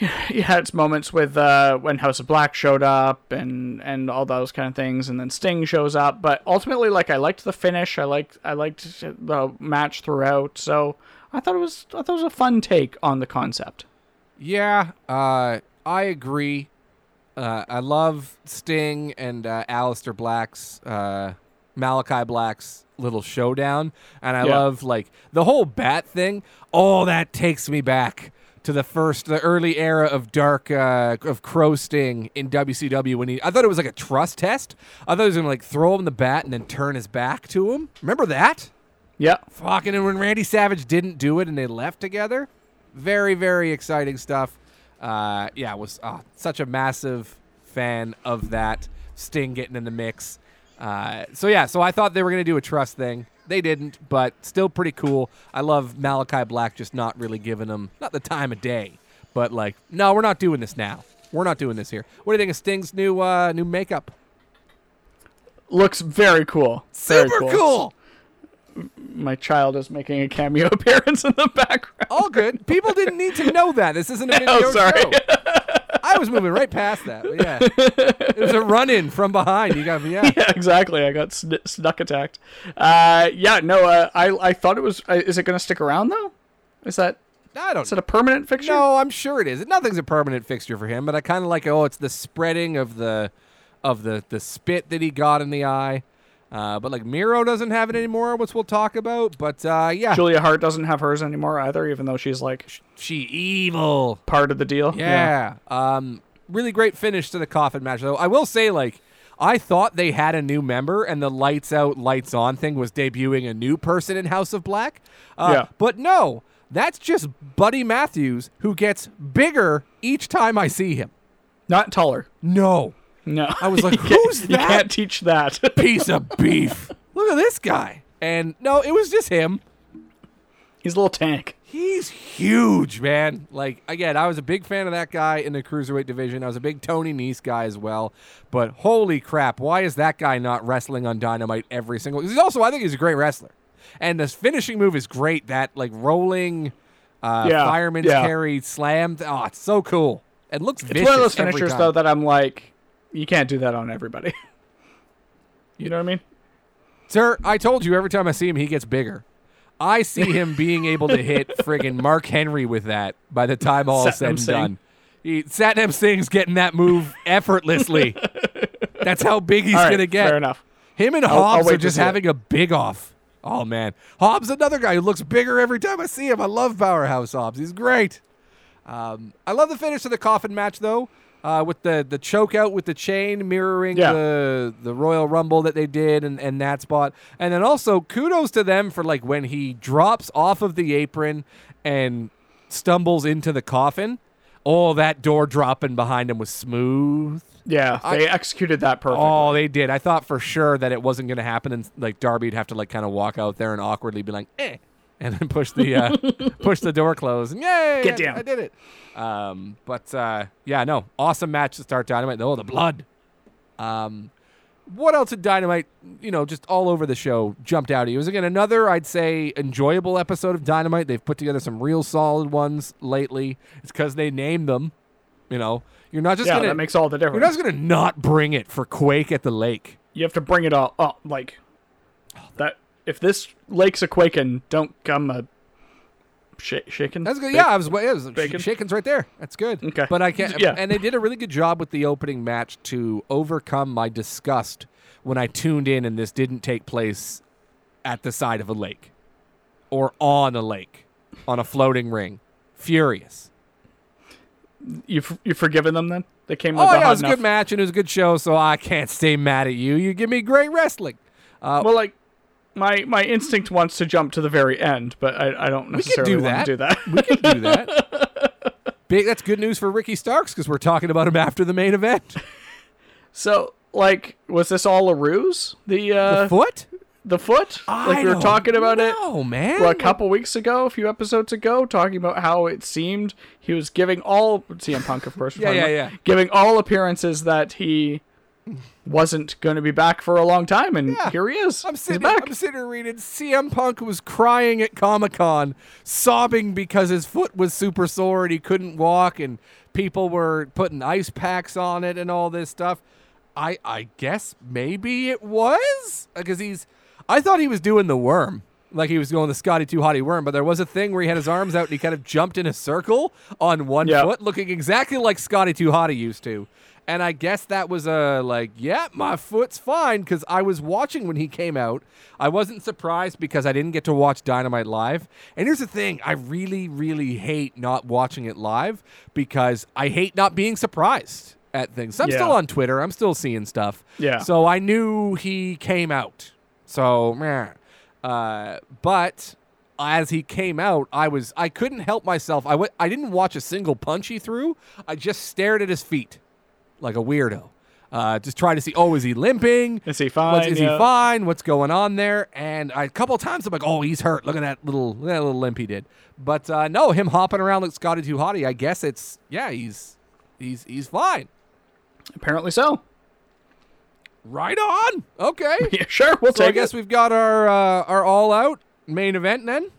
it had its moments with uh, when House of Black showed up and and all those kind of things, and then Sting shows up. But ultimately, like I liked the finish. I liked I liked the match throughout. So I thought it was I thought it was a fun take on the concept. Yeah, uh, I agree. Uh, I love Sting and uh, Aleister Black's, uh, Malachi Black's little showdown, and I Yeah. love like the whole bat thing. Oh, that takes me back to the first, the early era of Dark uh, of Crow Sting in WCW when he. I thought it was like a trust test. I thought he was gonna like throw him the bat and then turn his back to him. Remember that? Yeah, Fucking, and when Randy Savage didn't do it and they left together, very, very exciting stuff. Uh, yeah, was uh, such a massive fan of that. Sting getting in the mix. Uh, so yeah, so I thought they were gonna do a trust thing. They didn't, but still pretty cool. I love Malachi Black just not really giving them not the time of day, but like, no, we're not doing this now. We're not doing this here. What do you think of Sting's new uh, new makeup? Looks very cool. Very Super cool. My child is making a cameo appearance in the background. All good. People didn't need to know that. This isn't a video Oh, sorry. show. I was moving right past that. but yeah, it was a run in from behind. You got yeah. yeah, exactly. I got sn- snuck attacked. Uh, yeah, no. Uh, I I thought it was. Uh, is it going to stick around though? Is that I don't. is it a permanent fixture? No, I'm sure it is. Nothing's a permanent fixture for him, but I kind of like. Oh, it's the spreading of the of the the spit that he got in the eye. Uh, but like Miro doesn't have it anymore, which we'll talk about. But uh, yeah, Julia Hart doesn't have hers anymore either, even though she's like she evil. part of the deal. Yeah. Um, really great finish to the coffin match, though. I will say, like, I thought they had a new member, and the lights out, lights on thing was debuting a new person in House of Black. Uh, Yeah. But no, that's just Buddy Matthews, who gets bigger each time I see him. Not taller. No. No. I was like, You can't- You can't teach that. Piece of beef. Look at this guy. And no, it was just him. He's a little tank. He's huge, man. Like again, I was a big fan of that guy in the cruiserweight division. I was a big Tony Nese guy as well. But holy crap, why is that guy not wrestling on Dynamite every single? He's also, I think, he's a great wrestler, and his finishing move is great. That like rolling, uh, Yeah, fireman's yeah. carry slam. Oh, it's so cool. It looks It's one of those finishers though that I'm like, you can't do that on everybody. you know what I mean? Sir, I told you every time I see him, he gets bigger. I see him being able to hit friggin' Mark Henry with that by the time all is said and Singh. done. He, Satnam Singh's getting that move effortlessly. That's how big he's right, going to get. Fair enough. Him and I'll- I'll Hobbs are just see it. having a big off. Oh, man. Hobbs, another guy who looks bigger every time I see him. I love Powerhouse Hobbs. He's great. Um, I love the finish of the coffin match, though, uh, with the, the choke out with the chain mirroring Yeah. the the Royal Rumble that they did and, and that spot. And then also kudos to them for like when he drops off of the apron and stumbles into the coffin. Oh, that door dropping behind him was smooth. Yeah, they executed that perfectly. Oh, they did. I thought for sure that it wasn't going to happen, and like Darby'd have to like kind of walk out there and awkwardly be like, "eh," and then push the uh, push the door closed, and yay, Get I- down. I, did it. Um, but uh, yeah, no, awesome match to start Dynamite. Oh, the blood. Um, what else did Dynamite? You know, just all over the show jumped out at you. It was again another, I'd say, enjoyable episode of Dynamite. They've put together some real solid ones lately. It's because they named them. You know, you're not just yeah, gonna that makes all the difference. you're not just gonna not bring it for Quake at the lake. you have to bring it all up. Like that. If this lake's a quaking, don't come a sh- shaking. That's good. Ba- Yeah, I was, it was Bacon? shaken's right there. That's good. Okay. But I can't. Yeah. And they did a really good job with the opening match to overcome my disgust when I tuned in and this didn't take place at the side of a lake or on a lake on a floating ring. Furious. You've you've forgiven them then? They came. Oh yeah, it was a good match and it was a good show, so I can't stay mad at you. You give me great wrestling. Uh, Well, like my my instinct wants to jump to the very end, but I, I don't necessarily do want that. to do that. we can do that. Big. That's good news for Ricky Starks because we're talking about him after the main event. so, like, was this all a ruse? The uh, the foot. the foot? I like we were talking about it Oh man. well, a couple weeks ago, a few episodes ago, talking about how it seemed he was giving all CM Punk, of course. Yeah, yeah, about, yeah. Giving all appearances that he wasn't going to be back for a long time, and Yeah. here he is. I'm He's sitting, back. I'm sitting here reading. CM Punk was crying at Comic Con, sobbing because his foot was super sore and he couldn't walk, and people were putting ice packs on it and all this stuff. I I guess maybe it was because he's. I thought he was doing the worm, like he was going the Scotty 2 Hotty worm, but there was a thing where he had his arms out and he kind of jumped in a circle on one Yeah. foot, looking exactly like Scotty 2 Hotty used to. And I guess that was a like, yeah, my foot's fine because I was watching when he came out. I wasn't surprised because I didn't get to watch Dynamite live. And here's the thing I really, really hate not watching it live because I hate not being surprised at things. I'm Yeah. still on Twitter, I'm still seeing stuff. Yeah. So I knew he came out. So, meh. Uh, but as he came out, I was I couldn't help myself. I w- I didn't watch a single punch he threw. I just stared at his feet like a weirdo. Uh, just try to see, oh, is he limping? Is he What's, fine? is Yeah. he fine? What's going on there? And I, a couple times I'm like, oh, he's hurt. Look at that little, that little limp he did. But uh, no, him hopping around like Scotty 2 Hotty. I guess it's yeah, he's he's he's fine. Apparently so. Right on. Okay. Yeah, sure. We'll so I guess it. we've got our uh, our all out main event then.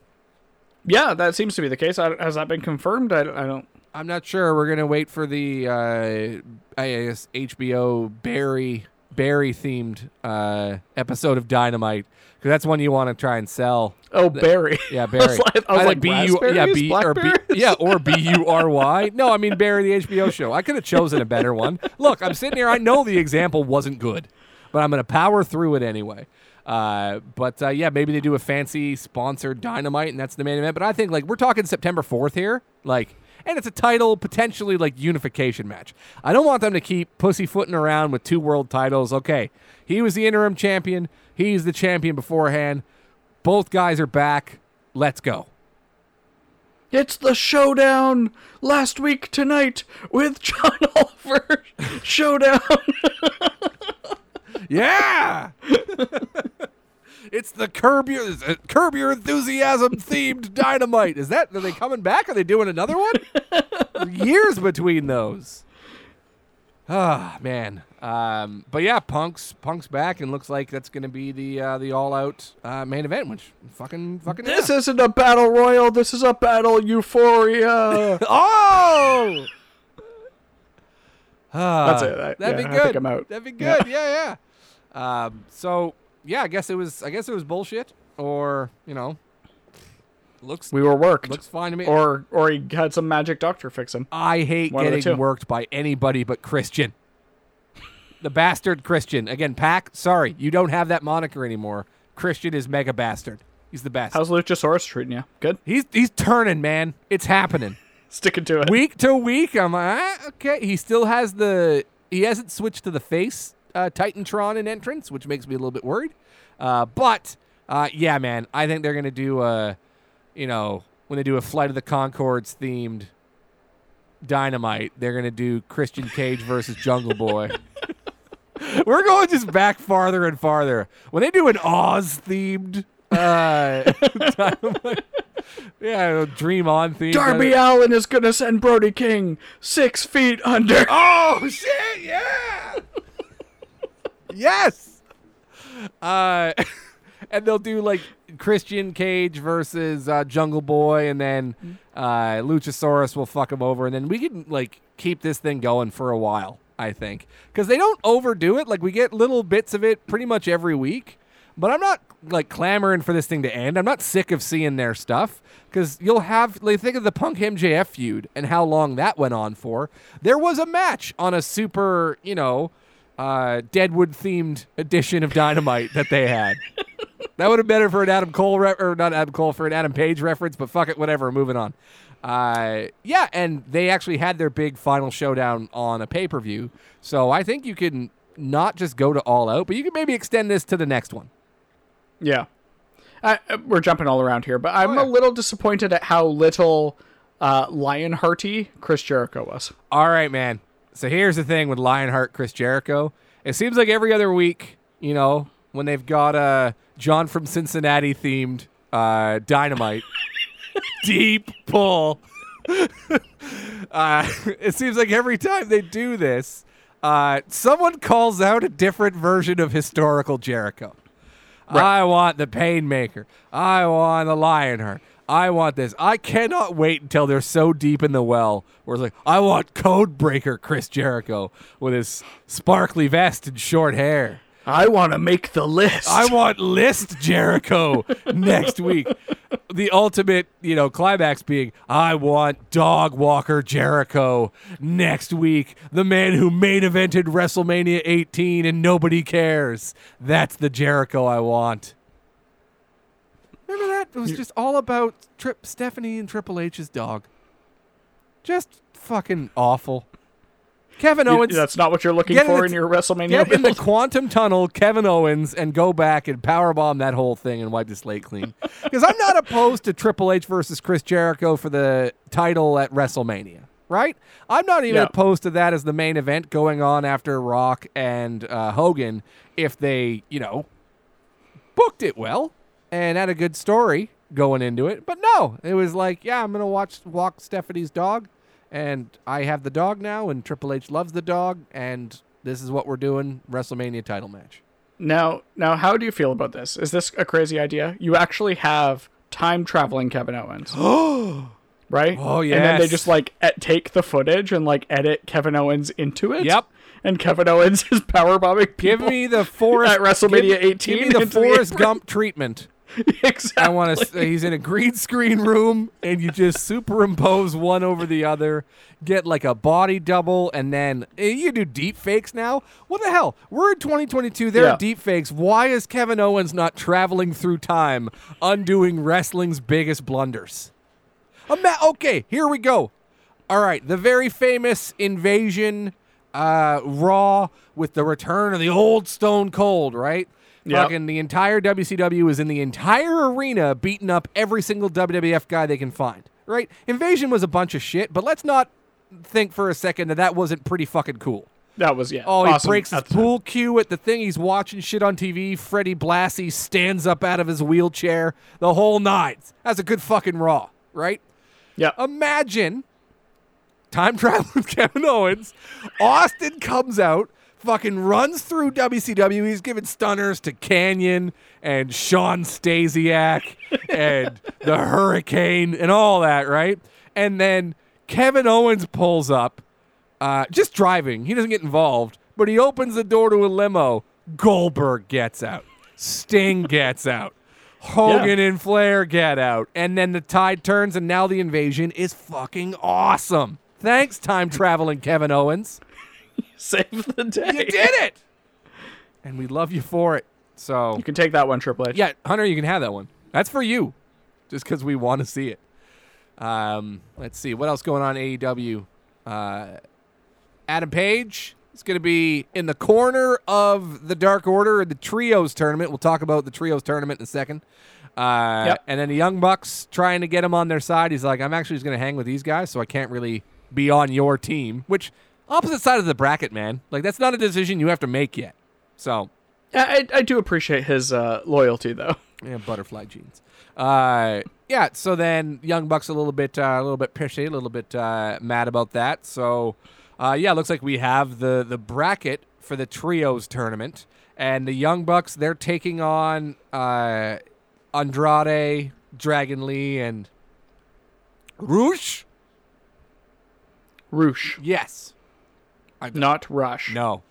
Yeah, that seems to be the case. I, has that been confirmed? I, I don't. I'm not sure. We're gonna wait for the uh, I guess HBO Barry Barry themed uh, episode of Dynamite because that's one you want to try and sell. Oh, Barry. Yeah, I Barry. was like, I was Either like B U yeah? B or B yeah or B U R Y. No, I mean Barry the HBO show. I could have chosen a better one. Look, I'm sitting here. I know the example wasn't good, but I'm gonna power through it anyway. Uh, but uh, yeah, maybe they do a fancy sponsored Dynamite, and that's the main event. But I think like we're talking September 4th here, like. And it's a title, potentially like unification match. I don't want them to keep pussyfooting around with two world titles. Okay, he was the interim champion. He's the champion beforehand. Both guys are back. Let's go. It's the showdown last week tonight with John Oliver. showdown. Yeah. It's the curb your uh, curb your enthusiasm themed dynamite. Is that are they coming back? Are they doing another one? Years between those. Ah man. Um, but yeah, Punk's Punk's back and looks like that's going to be the uh, the all out uh, main event, which fucking fucking This yeah. isn't a battle royal. This is a battle euphoria. oh. Ah, That's it. I- That'd yeah, be I good. think I'm out. That'd be Yeah. good. Yeah, yeah. Um, so yeah, I guess it was. I guess it was bullshit, or you know, looks we were worked. looks fine to me. or or he had some magic doctor fix him. I hate One getting worked by anybody but Christian. The bastard Christian. Again, Pack, sorry, you don't have that moniker anymore. Christian is mega bastard. He's the best. How's Luchasaurus treating you? Good. he's he's turning, man. It's happening. Sticking to it. week to week, I'm like, ah, okay. He still has the he hasn't switched to the face uh, Titantron in entrance, which makes me a little bit worried. Uh, but uh, yeah, man, I think they're gonna do a, you know, when they do a Flight of the Conchords themed Dynamite, they're gonna do Christian Cage versus Jungle Boy. We're going just back farther and farther. When they do an Oz themed uh, Dynamite, yeah, Dream On themed. Darby Allin is gonna send Brody King six feet under. Oh shit! Yeah. Yes. Uh, and they'll do like Christian Cage versus uh, Jungle Boy, and then uh, Luchasaurus will fuck him over, and then we can like keep this thing going for a while. I think because they don't overdo it. Like we get little bits of it pretty much every week, but I'm not like clamoring for this thing to end. I'm not sick of seeing their stuff because you'll have like think of the Punk MJF feud and how long that went on for. There was a match on a super, you know, uh, Deadwood themed edition of Dynamite that they had. That would have been better for an Adam Cole re- or not Adam Cole for an Adam Page reference, but fuck it, whatever. Moving on. Uh, yeah, and they actually had their big final showdown on a pay per view. So I think you can not just go to All Out, but you can maybe extend this to the next one. Yeah. I, uh, we're jumping all around here, but I'm Oh, yeah. a little disappointed at how little uh, Lionhearty Chris Jericho was. All right, man. So here's the thing with Lionheart, Chris Jericho. It seems like every other week, you know, when they've got a John from Cincinnati themed uh, Dynamite, deep pull. uh, it seems like every time they do this, uh, someone calls out a different version of historical Jericho. I want the Painmaker. I want the Lionheart. I want this. I cannot wait until they're so deep in the well where it's like, I want Codebreaker Chris Jericho with his sparkly vest and short hair. I want to make the list. I want List Jericho next week. The ultimate, you know, climax being I want Dog Walker Jericho next week. The man who main evented WrestleMania 18 and nobody cares. That's the Jericho I want. Remember that? It was just all about Trip Stephanie and Triple H's dog. Just fucking awful. Kevin You- Owens that's not what you're looking Get in for the- in your WrestleMania Get in the build. quantum tunnel, Kevin Owens, and go back and powerbomb that whole thing and wipe the slate clean. Because I'm not opposed to Triple H versus Chris Jericho for the title at WrestleMania, right? I'm not even Yeah. opposed to that as the main event going on after Rock and uh, Hogan if they, you know, booked it well and had a good story going into it. But no, it was like, yeah, I'm gonna watch walk Stephanie's dog, and I have the dog now, and Triple H loves the dog, and this is what we're doing WrestleMania title match. Now, now, how do you feel about this? Is this a crazy idea? You actually have time traveling Kevin Owens, Oh right? Oh, yeah. And then they just like e- take the footage and like edit Kevin Owens into it. Yep. And Kevin Owens is power bombing Give me the Forrest At WrestleMania give- 18 Give me the into the Gump treatment. exactly. I want to. He's in a green screen room, and you just superimpose one over the other. Get like a body double, and then eh, you do deep fakes now. What the hell? We're in 2022. There Yeah. are deep fakes. Why is Kevin Owens not traveling through time, undoing wrestling's biggest blunders? Okay, here we go. All right, the very famous invasion uh, Raw with the return of the old Stone Cold, right? Yep. Fucking the entire WCW is in the entire arena beating up every single WWF guy they can find, right? Invasion was a bunch of shit, but let's not think for a second that that wasn't pretty fucking cool. that was yeah. Oh, awesome he breaks his pool cue at the thing. He's watching shit on TV. Freddie Blassie stands up out of his wheelchair. The whole nines. That's a good fucking Raw, right? Yeah. Imagine time travel with Kevin Owens. Austin comes out, fucking runs through WCW. He's giving stunners to Kanyon and Shawn Stasiak and the Hurricane and all that, right? And then Kevin Owens pulls up, uh, just driving. He doesn't get involved, but he opens the door to a limo. Goldberg gets out. Sting gets out. Hogan and Flair get out. And then the tide turns, and now the invasion is fucking awesome. Thanks, time traveling Kevin Owens. Save the day. You did it. And we love you for it. So, You can take that one, Triple H. yeah, Hunter, you can have that one. That's for you, just because we want to see it. Um, let's see what else going on in AEW. Uh, Adam Page is going to be in the corner of the Dark Order in the Trios tournament. We'll talk about the Trios tournament in a second. Uh, Yep. And then the Young Bucks trying to get him on their side. He's like, I'm actually just going to hang with these guys, so I can't really be on your team. Which opposite side of the bracket, man. Like that's not a decision you have to make yet. So I, I do appreciate his uh, loyalty though. yeah, butterfly jeans. Uh, yeah. So then, Young Bucks a little bit, uh, a little bit pissy, a little bit uh, mad about that. So, uh, yeah, looks like we have the the bracket for the trios tournament, and the Young Bucks they're taking on uh, Andrade, Dragon Lee, and Roosh. Roosh, Yes. Not Rush. No.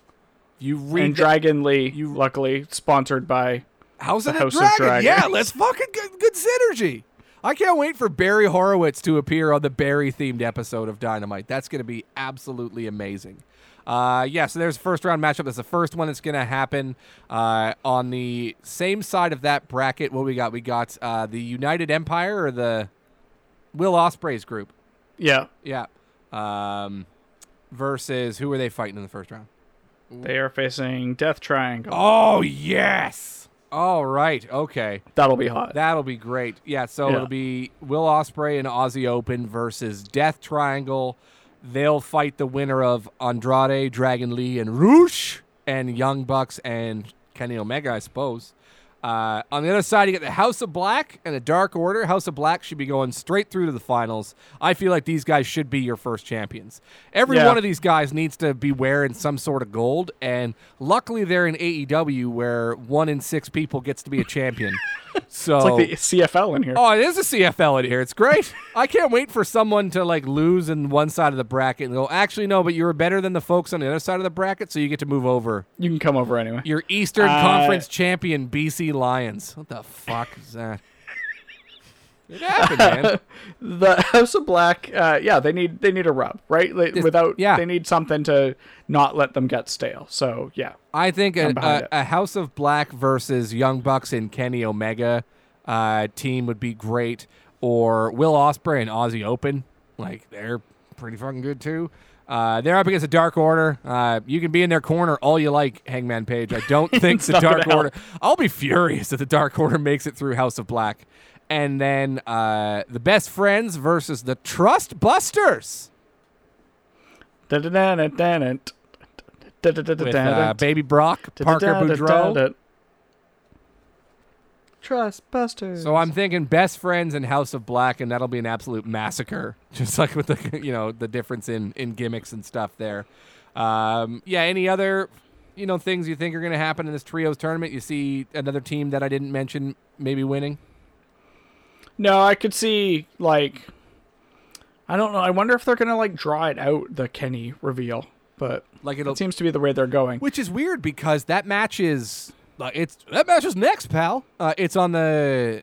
You read And Dragon Lee, you- luckily sponsored by. House of House of Dragon. Yeah, let's fucking good, good synergy. I can't wait for Barry Horowitz to appear on the Barry themed episode of Dynamite. That's going to be absolutely amazing. Uh, yeah, so there's a first round matchup. That's the first one that's going to happen uh, on the same side of that bracket. What we got? We got uh, the United Empire or the Will Ospreay's group. Yeah, Yeah. Um, versus who are they fighting in the first round? they are facing Death Triangle. Oh yes. All right. Okay. That'll be hot. That'll be great. Yeah, so Yeah. it'll be Will Ospreay and Aussie Open versus Death Triangle. They'll fight the winner of Andrade, Dragon Lee, and Roosh, and Young Bucks and Kenny Omega, I suppose. Uh, on the other side, you get the House of Black and the Dark Order. House of Black should be going straight through to the finals. I feel like these guys should be your first champions. Every Yeah. one of these guys needs to be wearing some sort of gold, and luckily they're in AEW where one in six people gets to be a champion. so It's like the CFL in here. Oh, it is a CFL in here. It's great. I can't wait for someone to like lose in one side of the bracket and go, actually, no, but you were better than the folks on the other side of the bracket, so you get to move over. You can come over anyway. Your Eastern Uh, Conference champion, BC Lions. What the fuck is that? It happened, man. the House of Black, uh, yeah, they need they need a rub, right? Without, yeah. they need something to not let them get stale. So yeah, I think a, a, a House of Black versus Young Bucks and Kenny Omega uh, team would be great, or Will Ospreay and Aussie Open. Like they're pretty fucking good too. Uh, they're up against the Dark Order. Uh, you can be in their corner all you like, Hangman Page. I don't think the Dark Order. I'll be furious if the Dark Order makes it through House of Black. And then uh, the Best Friends versus the Trust Busters. With uh, Baby Brock, Parker Boudreaux. Da-da-da-da-da. So I'm thinking best friends and House of Black, and that'll be an absolute massacre. Just like with the you know the difference in in gimmicks and stuff there. Um, yeah. Any other you know things you think are going to happen in this trios tournament? You see another team that I didn't mention maybe winning. No, I could see like I don't know. I wonder if they're gonna like draw it out the Kenny reveal, but Like it'll it seems to be the way they're going. Which is weird because that match is like it's that match is next, pal. Uh, it's on the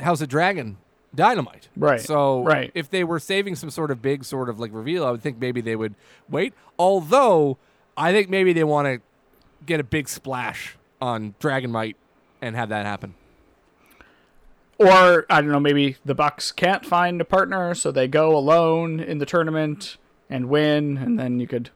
House of Dragon Dynamite. Right, So right. if they were saving some sort of big sort of like reveal, I would think maybe they would wait. Although I think maybe they want to get a big splash on Dragonmite and have that happen. Or I don't know, maybe the Bucks can't find a partner, so they go alone in the tournament and win, and then you could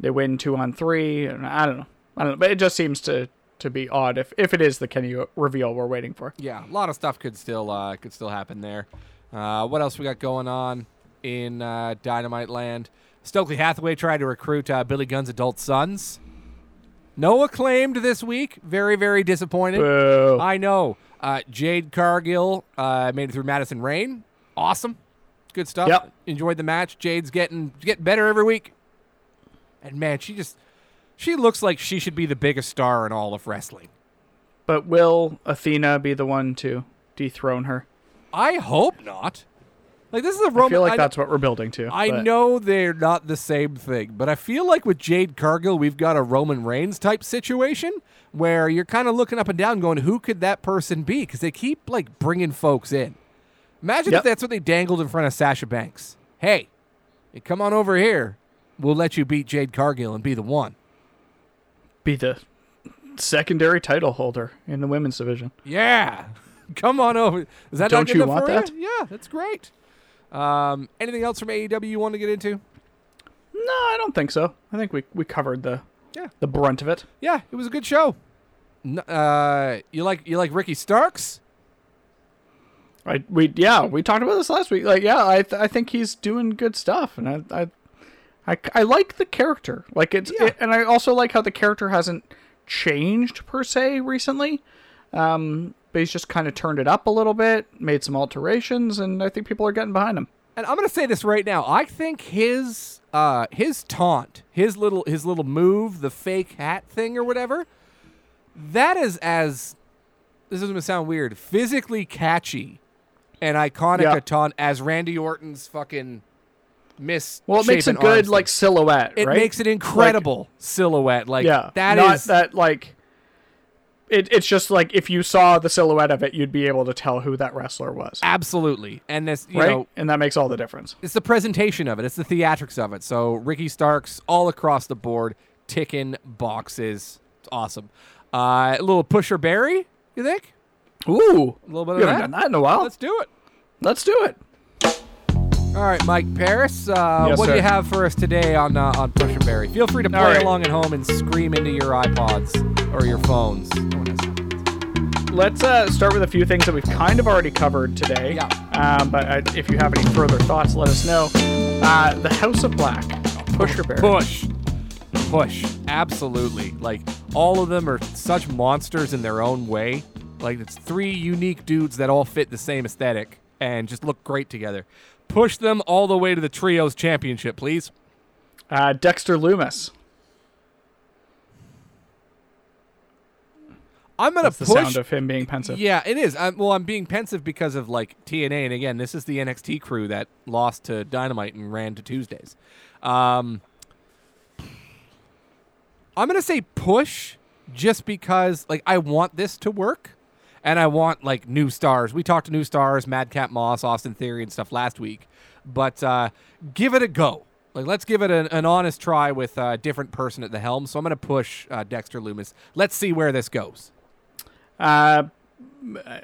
they win two on three, and I don't know, I don't know, but it just seems to to be odd if if it is the Kenny reveal we're waiting for. Yeah, a lot of stuff could still uh, could still happen there. Uh, what else we got going on in uh, Dynamite Land? Stokely Hathaway tried to recruit uh, Billy Gunn's adult sons. No acclaimed this week. Very very disappointed. Boo. I know. Uh, Jade Cargill uh, made it through Madison Rayne. Awesome, good stuff. Yep. Enjoyed the match. Jade's getting getting better every week. And man, she just she looks like she should be the biggest star in all of wrestling. But will Athena be the one to dethrone her? I hope not. Like this is a I Roman. feel like I- that's what we're building to. I but- know they're not the same thing, but I feel like with Jade Cargill, we've got a Roman Reigns type situation where you're kind of looking up and down, going, "Who could that person be?" Because they keep like bringing folks in. Imagine Yep. if that's what they dangled in front of Sasha Banks. Hey, come on over here. We'll let you beat Jade Cargill and be the one. be the secondary title holder in the women's division. Yeah, come on over. Is that Don't you want for that? Yeah, that's great. Um, anything else from AEW you want to get into? No, I don't think so. I think we we covered the Yeah. the brunt of it. Yeah, it was a good show. N- uh, you like you like Ricky Starks? I we yeah we talked about this last week. Like yeah, I th- I think he's doing good stuff, and I I I, I like the character. Like it's Yeah. it- and I also like how the character hasn't changed per se recently. Um, but he's just kind of turned it up a little bit, made some alterations, and I think people are getting behind him. And I'm gonna say this right now. I think his uh his taunt, his little his little move, the fake hat thing or whatever, that is as this is gonna sound weird, physically catchy and iconic Yeah. a taunt as Randy Orton's fucking miss. Well, it makes a good like silhouette. it right? makes an incredible silhouette. Like yeah, that not is that like. It, it's just like if you saw the silhouette of it, you'd be able to tell who that wrestler was, absolutely. And this you right? know and that makes all the difference. it's the presentation of it. It's the theatrics of it. So Ricky Starks all across the board, ticking boxes. It's awesome. Uh, a little pusher Barry, you think? Ooh, A little bit we of haven't that. done that in a while. Let's do it. Let's do it. All right, Mike Paris. Uh, Yes, what do you have for us today on uh, on Pusher Barry? Feel free to play right. along at home and scream into your iPods or your phones. No one has iPods. Let's uh, start with a few things that we've kind of already covered today. Yeah. Um, but uh, if you have any further thoughts, let us know. Uh, the House of Black, Pusher Bear. Push. Push. Absolutely. Like, all of them are such monsters in their own way. Like, it's three unique dudes that all fit the same aesthetic and just look great together. Push them all the way to the Trios Championship, please. Uh, Dexter Lumis. I'm to That's the sound of him being pensive. Yeah, it is. I'm, well, I'm being pensive because of like TNA, and again, this is the NXT crew that lost to Dynamite and ran to Tuesdays. Um, I'm gonna say push, just because like I want this to work, and I want like new stars. We talked to new stars, Madcap Moss, Austin Theory, and stuff last week, but uh, give it a go. Like, let's give it an, an honest try with a different person at the helm. So I'm gonna push uh, Dexter Lumis. Let's see where this goes. Uh,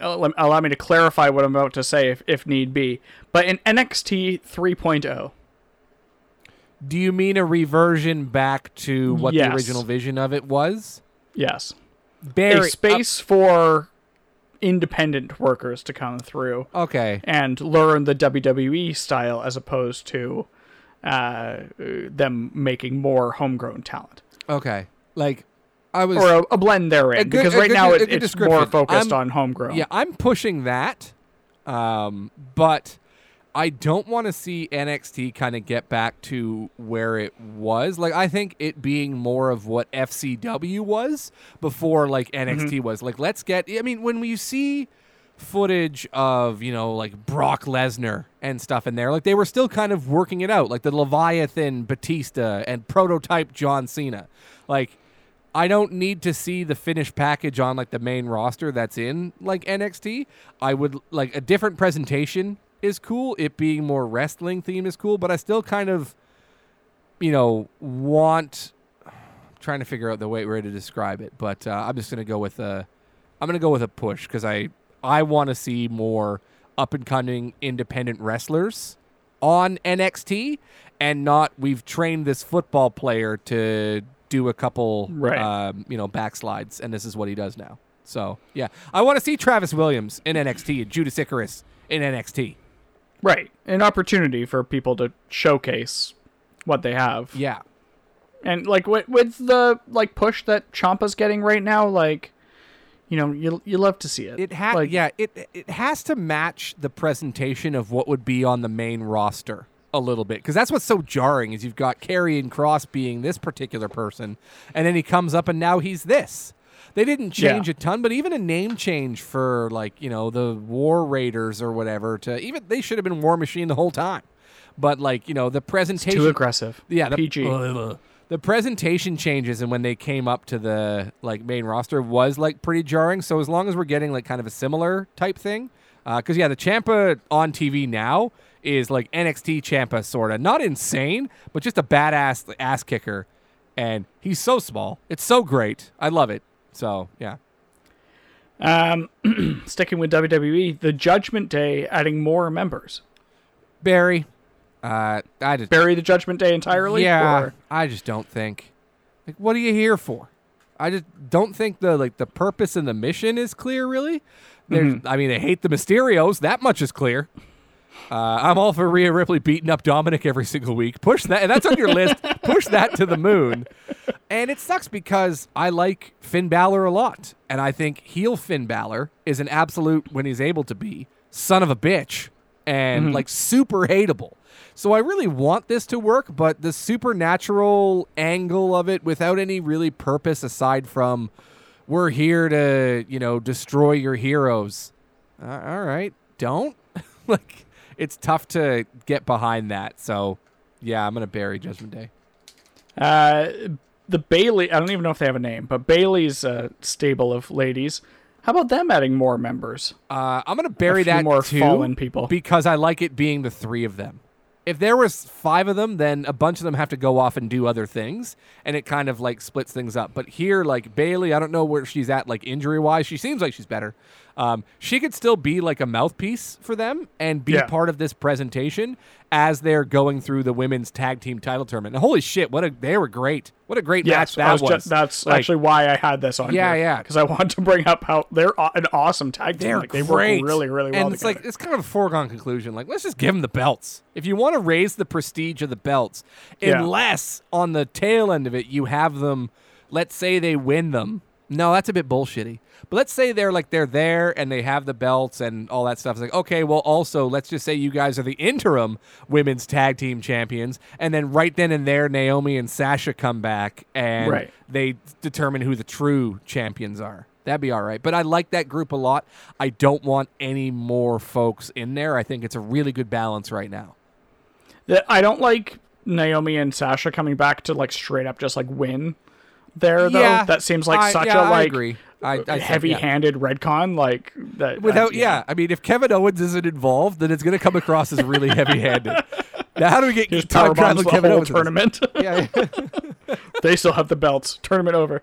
allow allow me to clarify what I'm about to say if, if need be. But in NXT 3.0, Do you mean a reversion back to what the original vision of it was? yes, Barry, a space for independent workers to come through okay. and learn the WWE style as opposed to uh, them making more homegrown talent Okay. Like I was or a, a blend therein good- because right good- now it, it's more focused I'm- on homegrown. Yeah, I'm pushing that. Um, but I don't want to see NXT kind of get back to where it was. Like I think it being more of what FCW was before like mm-hmm. NXT was. Like let's get I mean when we see footage of, you know, like Brock Lesnar and stuff in there, like they were still kind of working it out, like the Leviathan Batista and prototype John Cena. Like I don't need to see the finished package on like the main roster that's in like NXT. I would like a different presentation is cool. It being more wrestling theme is cool, but I still kind of you know want trying to figure out the way way to describe it, but uh, I'm just going to go with a I'm to go with a push cuz I I want to see more up and coming independent wrestlers on NXT and not we've trained this football player to do a couple Right. um, you know backslides and this is what he does now. So, yeah. I want to see Travis Williams in NXT and Judas Icarus in NXT. Right. An opportunity for people to showcase what they have. Yeah. And like with, with the like push that Ciampa's getting right now, like you know, you you love to see it. It ha- like, yeah, it it has to match the presentation of what would be on the main roster a little bit because that's what's so jarring is you've got Karrion Kross being this particular person, and then he comes up and now he's this. They didn't change Yeah. a ton, but even a name change for like you know the War Raiders or whatever to even they should have been War Machine the whole time. But like you know the presentation too aggressive. yeah, the, PG. Ugh. the presentation changes and when they came up to the like main roster was like pretty jarring. So as long as we're getting like kind of a similar type thing, uh, because yeah, the Ciampa on TV now is like NXT Ciampa sort of not insane, but just a badass ass kicker, and he's so small. It's so great. I love it. So yeah, Um, sticking with WWE, the Judgment Day adding more members. Barry. Uh, I just Bury the Judgment Day entirely. Yeah, or- I just don't think. Like, what are you here for? I just don't think the like the purpose and the mission is clear. Really, there's. Mm-hmm. I mean, I hate the Mysterios. That much is clear. Uh, I'm all for Rhea Ripley beating up Dominik every single week. Push that, and that's on your list. Push that to the moon. And it sucks because I like Finn Balor a lot, and I think heel Finn Balor is an absolute when he's able to be son of a bitch and like super hateable. So I really want this to work, but the supernatural angle of it without any really purpose aside from we're here to, you know, destroy your heroes. Uh, all right, don't. like it's tough to get behind that. So, yeah, I'm going to bury Judgment Day. Uh, the Bayley. I don't even know if they have a name, but Bayley's uh, stable of ladies. How about them adding more members? Uh, I'm going to bury that more too fallen people. because I like it being the three of them. If there was five of them, then a bunch of them have to go off and do other things, and it kind of like splits things up. But here, like Bayley, I don't know where she's at, like injury wise. She seems like she's better. Um, she could still be like a mouthpiece for them and be Yeah. part of this presentation as they're going through the women's tag team title tournament. And holy shit, what a they were great! What a great match that I was was. ju- that's Like, actually why I had this on. Yeah, yeah. Because I wanted to bring up how they're an awesome tag team. They're like, they great. work really, really well. And it's like it's kind of a foregone conclusion. Like, let's just give them the belts. If you want to raise the prestige of the belts, Yeah. unless on the tail end of it you have them, let's say they win them. No, that's a bit bullshitty. But let's say they're like they're there and they have the belts and all that stuff. It's like, okay, well also let's just say you guys are the interim women's tag team champions, and then right then and there Naomi and Sasha come back and Right. they determine who the true champions are. That'd be all right. But I like that group a lot. I don't want any more folks in there. I think it's a really good balance right now. I don't like Naomi and Sasha coming back to like straight up just like win there though. Yeah, that seems like I- such yeah, a like. I, I think, yeah. heavy-handed retcon like that. Without, uh, yeah. I mean, if Kevin Owens isn't involved, then it's going to come across as really heavy-handed. now, how do we get Just time traveling the Kevin whole Owens? tournament. Yeah, they still have the belts. Tournament over.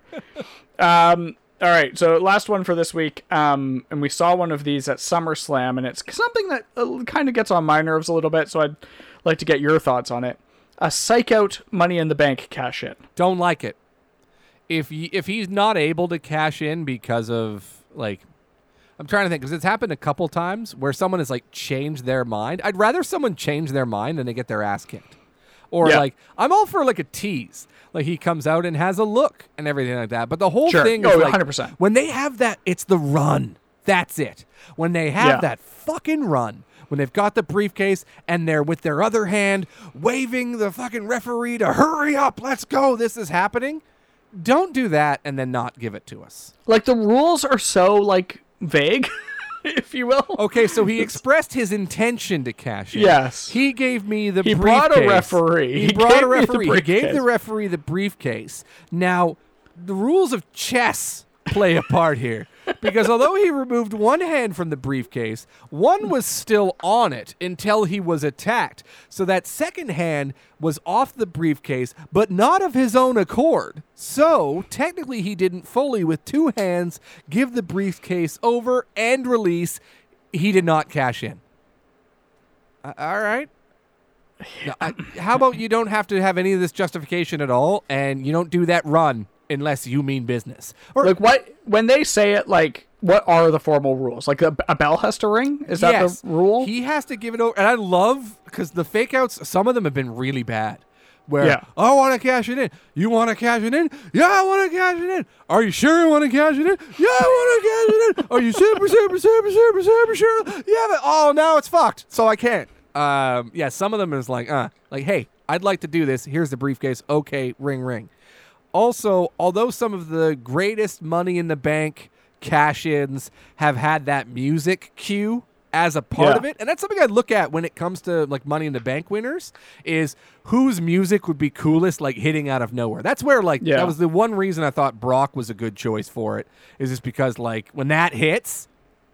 Um, all right, so last one for this week. Um, and we saw one of these at SummerSlam, and it's something that uh, kind of gets on my nerves a little bit. So I'd like to get your thoughts on it. A psych out Money in the Bank cash in. don't like it. If y- if he's not able to cash in because of like, I'm trying to think because it's happened a couple times where someone has like changed their mind. I'd rather someone change their mind than they get their ass kicked. Or Yeah. like I'm all for like a tease. Like he comes out and has a look and everything like that. But the whole Sure. thing Oh, is like 100%. when they have that it's the run. That's it. When they have Yeah. that fucking run, when they've got the briefcase and they're with their other hand waving the fucking referee to hurry up, let's go, this is happening. Don't do that and then not give it to us. Like the rules are so like vague, if you will. Okay, so he expressed his intention to cash in. Yes. He gave me the He brought a briefcase. referee. He, He brought a referee. He gave the referee the briefcase. Now, the rules of chess play a part here. Because although he removed one hand from the briefcase, one was still on it until he was attacked. So that second hand was off the briefcase, but not of his own accord. So technically, he didn't fully, with two hands, give the briefcase over and release. He did not cash in. Uh, all right. Now, I- how about you don't have to have any of this justification at all, and you don't do that run unless you mean business. Or Like what when they say it, like what are the formal rules? Like a, a bell has to ring. Is that yes, the rule? He has to give it over, and I love because the fake outs. Some of them have been really bad. Where Yeah. I want to cash it in. You want to cash it in? Yeah, I want to cash it in. Are you sure you want to cash it in? Yeah, I want to cash it in. Are you super, super, super, super, super sure? Yeah, but oh, now it's fucked, so I can't. Um, yeah, some of them is like, uh, like, hey, I'd like to do this. Here's the briefcase. Okay, ring, ring. Also, although some of the greatest money in the bank cash ins have had that music cue as a part Yeah. of it, and that's something I look at when it comes to like money in the bank winners is whose music would be coolest, like hitting out of nowhere. That's where like Yeah. that was the one reason I thought Brock was a good choice for it, is just because like when that hits,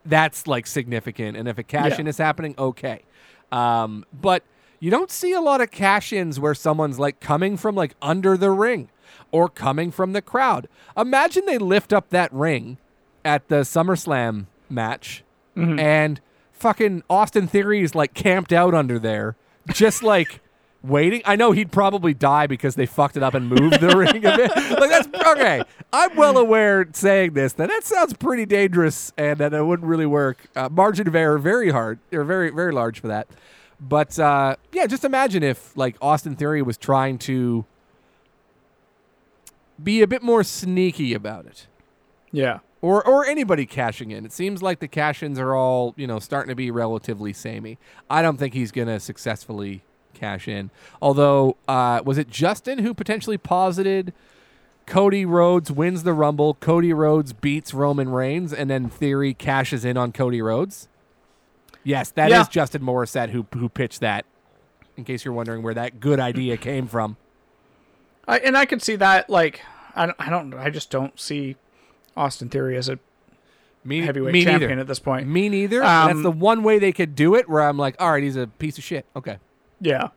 that's like significant. And if a cash in Yeah. is happening, okay. Um, but you don't see a lot of cash ins where someone's like coming from like under the ring or coming from the crowd. Imagine they lift up that ring at the SummerSlam match and fucking Austin Theory is like camped out under there, just like waiting. I know he'd probably die because they fucked it up and moved the ring a bit. Like that's okay. I'm well aware saying this that that sounds pretty dangerous and that it wouldn't really work. Uh, margin of error very hard or very very large for that. But uh, yeah, just imagine if like Austin Theory was trying to be a bit more sneaky about it yeah. or or anybody cashing in. It seems like the cash-ins are all you know starting to be relatively samey. I don't think he's going to successfully cash in. Although, uh, was it Justin who potentially posited Cody Rhodes wins the Rumble, Cody Rhodes beats Roman Reigns, and then Theory cashes in on Cody Rhodes? Yes, that is Yeah. Justin Morissette who who pitched that. In case you're wondering where that good idea came from. I, and I could see that. Like I don't, I don't. I just don't see Austin Theory as a Me, heavyweight me champion neither. at this point. Me neither. and that's Um, the one way they could do it. Where I'm like, all right, he's a piece of shit. Okay. Yeah,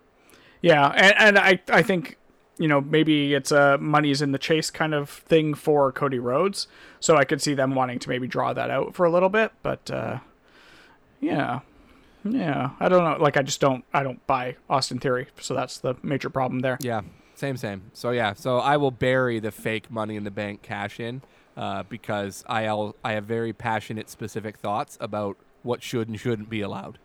yeah, and and I I think you know maybe it's a money's in the chase kind of thing for Cody Rhodes, so I could see them wanting to maybe draw that out for a little bit, but uh, yeah, yeah, I don't know. Like I just don't I don't buy Austin Theory, so that's the major problem there. Yeah, same, same. So yeah, so I will bury the fake money in the bank cash in uh, because I al- I have very passionate, specific thoughts about what should and shouldn't be allowed.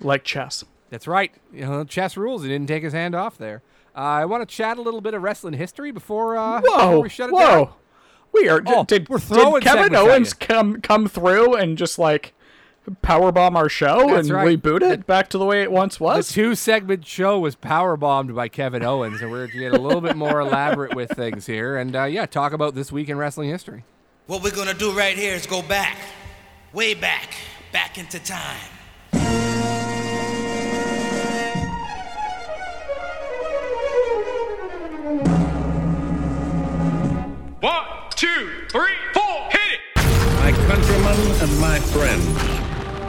Like chess. That's right. You know, chess rules. He didn't take his hand off there. Uh, I want to chat a little bit of wrestling history before, uh, before we shut it whoa. down. We are. Oh, did, we're throwing did Kevin Owens come come through and just like powerbomb our show That's and right. reboot it back to the way it once was. The two segment show was power bombed by Kevin Owens, and we're getting a little bit more elaborate with things here, and uh, yeah, talk about this week in wrestling history. What we're gonna do right here is go back, way back, back into time. One, two, three, four, hit it! My countrymen and my friends,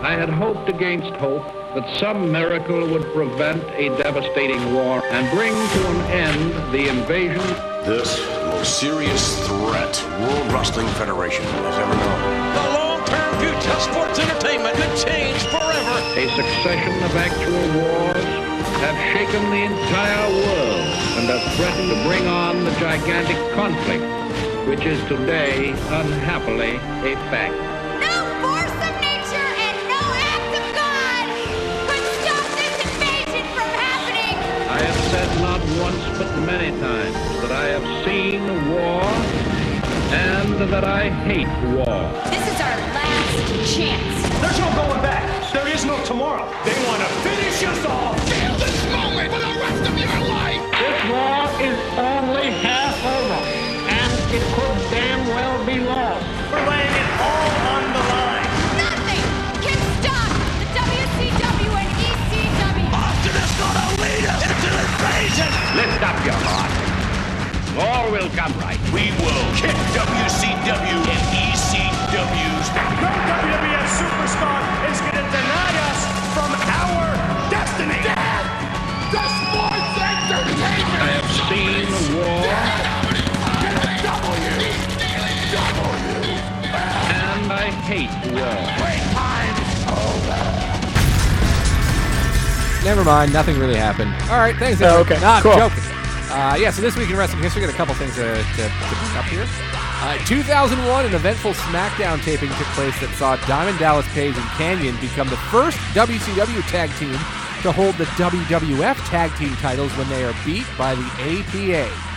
I had hoped against hope that some miracle would prevent a devastating war and bring to an end the invasion. This most serious threat World Wrestling Federation has ever known. The long-term future of sports entertainment could change forever. A succession of actual wars have shaken the entire world and have threatened to bring on the gigantic conflict which is today unhappily a fact. Once but many times that I have seen war and that I hate war. This is our last chance. There's no going back. There is no tomorrow. They want to finish us off. Feel this moment for the rest of your life. This war is only half over, and it could damn well be lost. We're laying it all on the line. Nothing can stop the WCW and ECW. Austin is gonna lead us into invasion. Lift up your heart. All will come right. We will kick WCW and ECW's No WWF superstar is going to deny us from our destiny. Dad, the sports entertainment. I have seen war, a W. W. and I hate war. Never mind, nothing really happened. All right, thanks. Oh, okay, Not cool. joking. Uh, yeah, so this week in wrestling history, we got a couple things to, to, to bring up here. Uh, 2001, an eventful SmackDown taping took place that saw Diamond Dallas Page and Kanyon become the first WCW tag team to hold the WWF tag team titles when they are beat by the APA.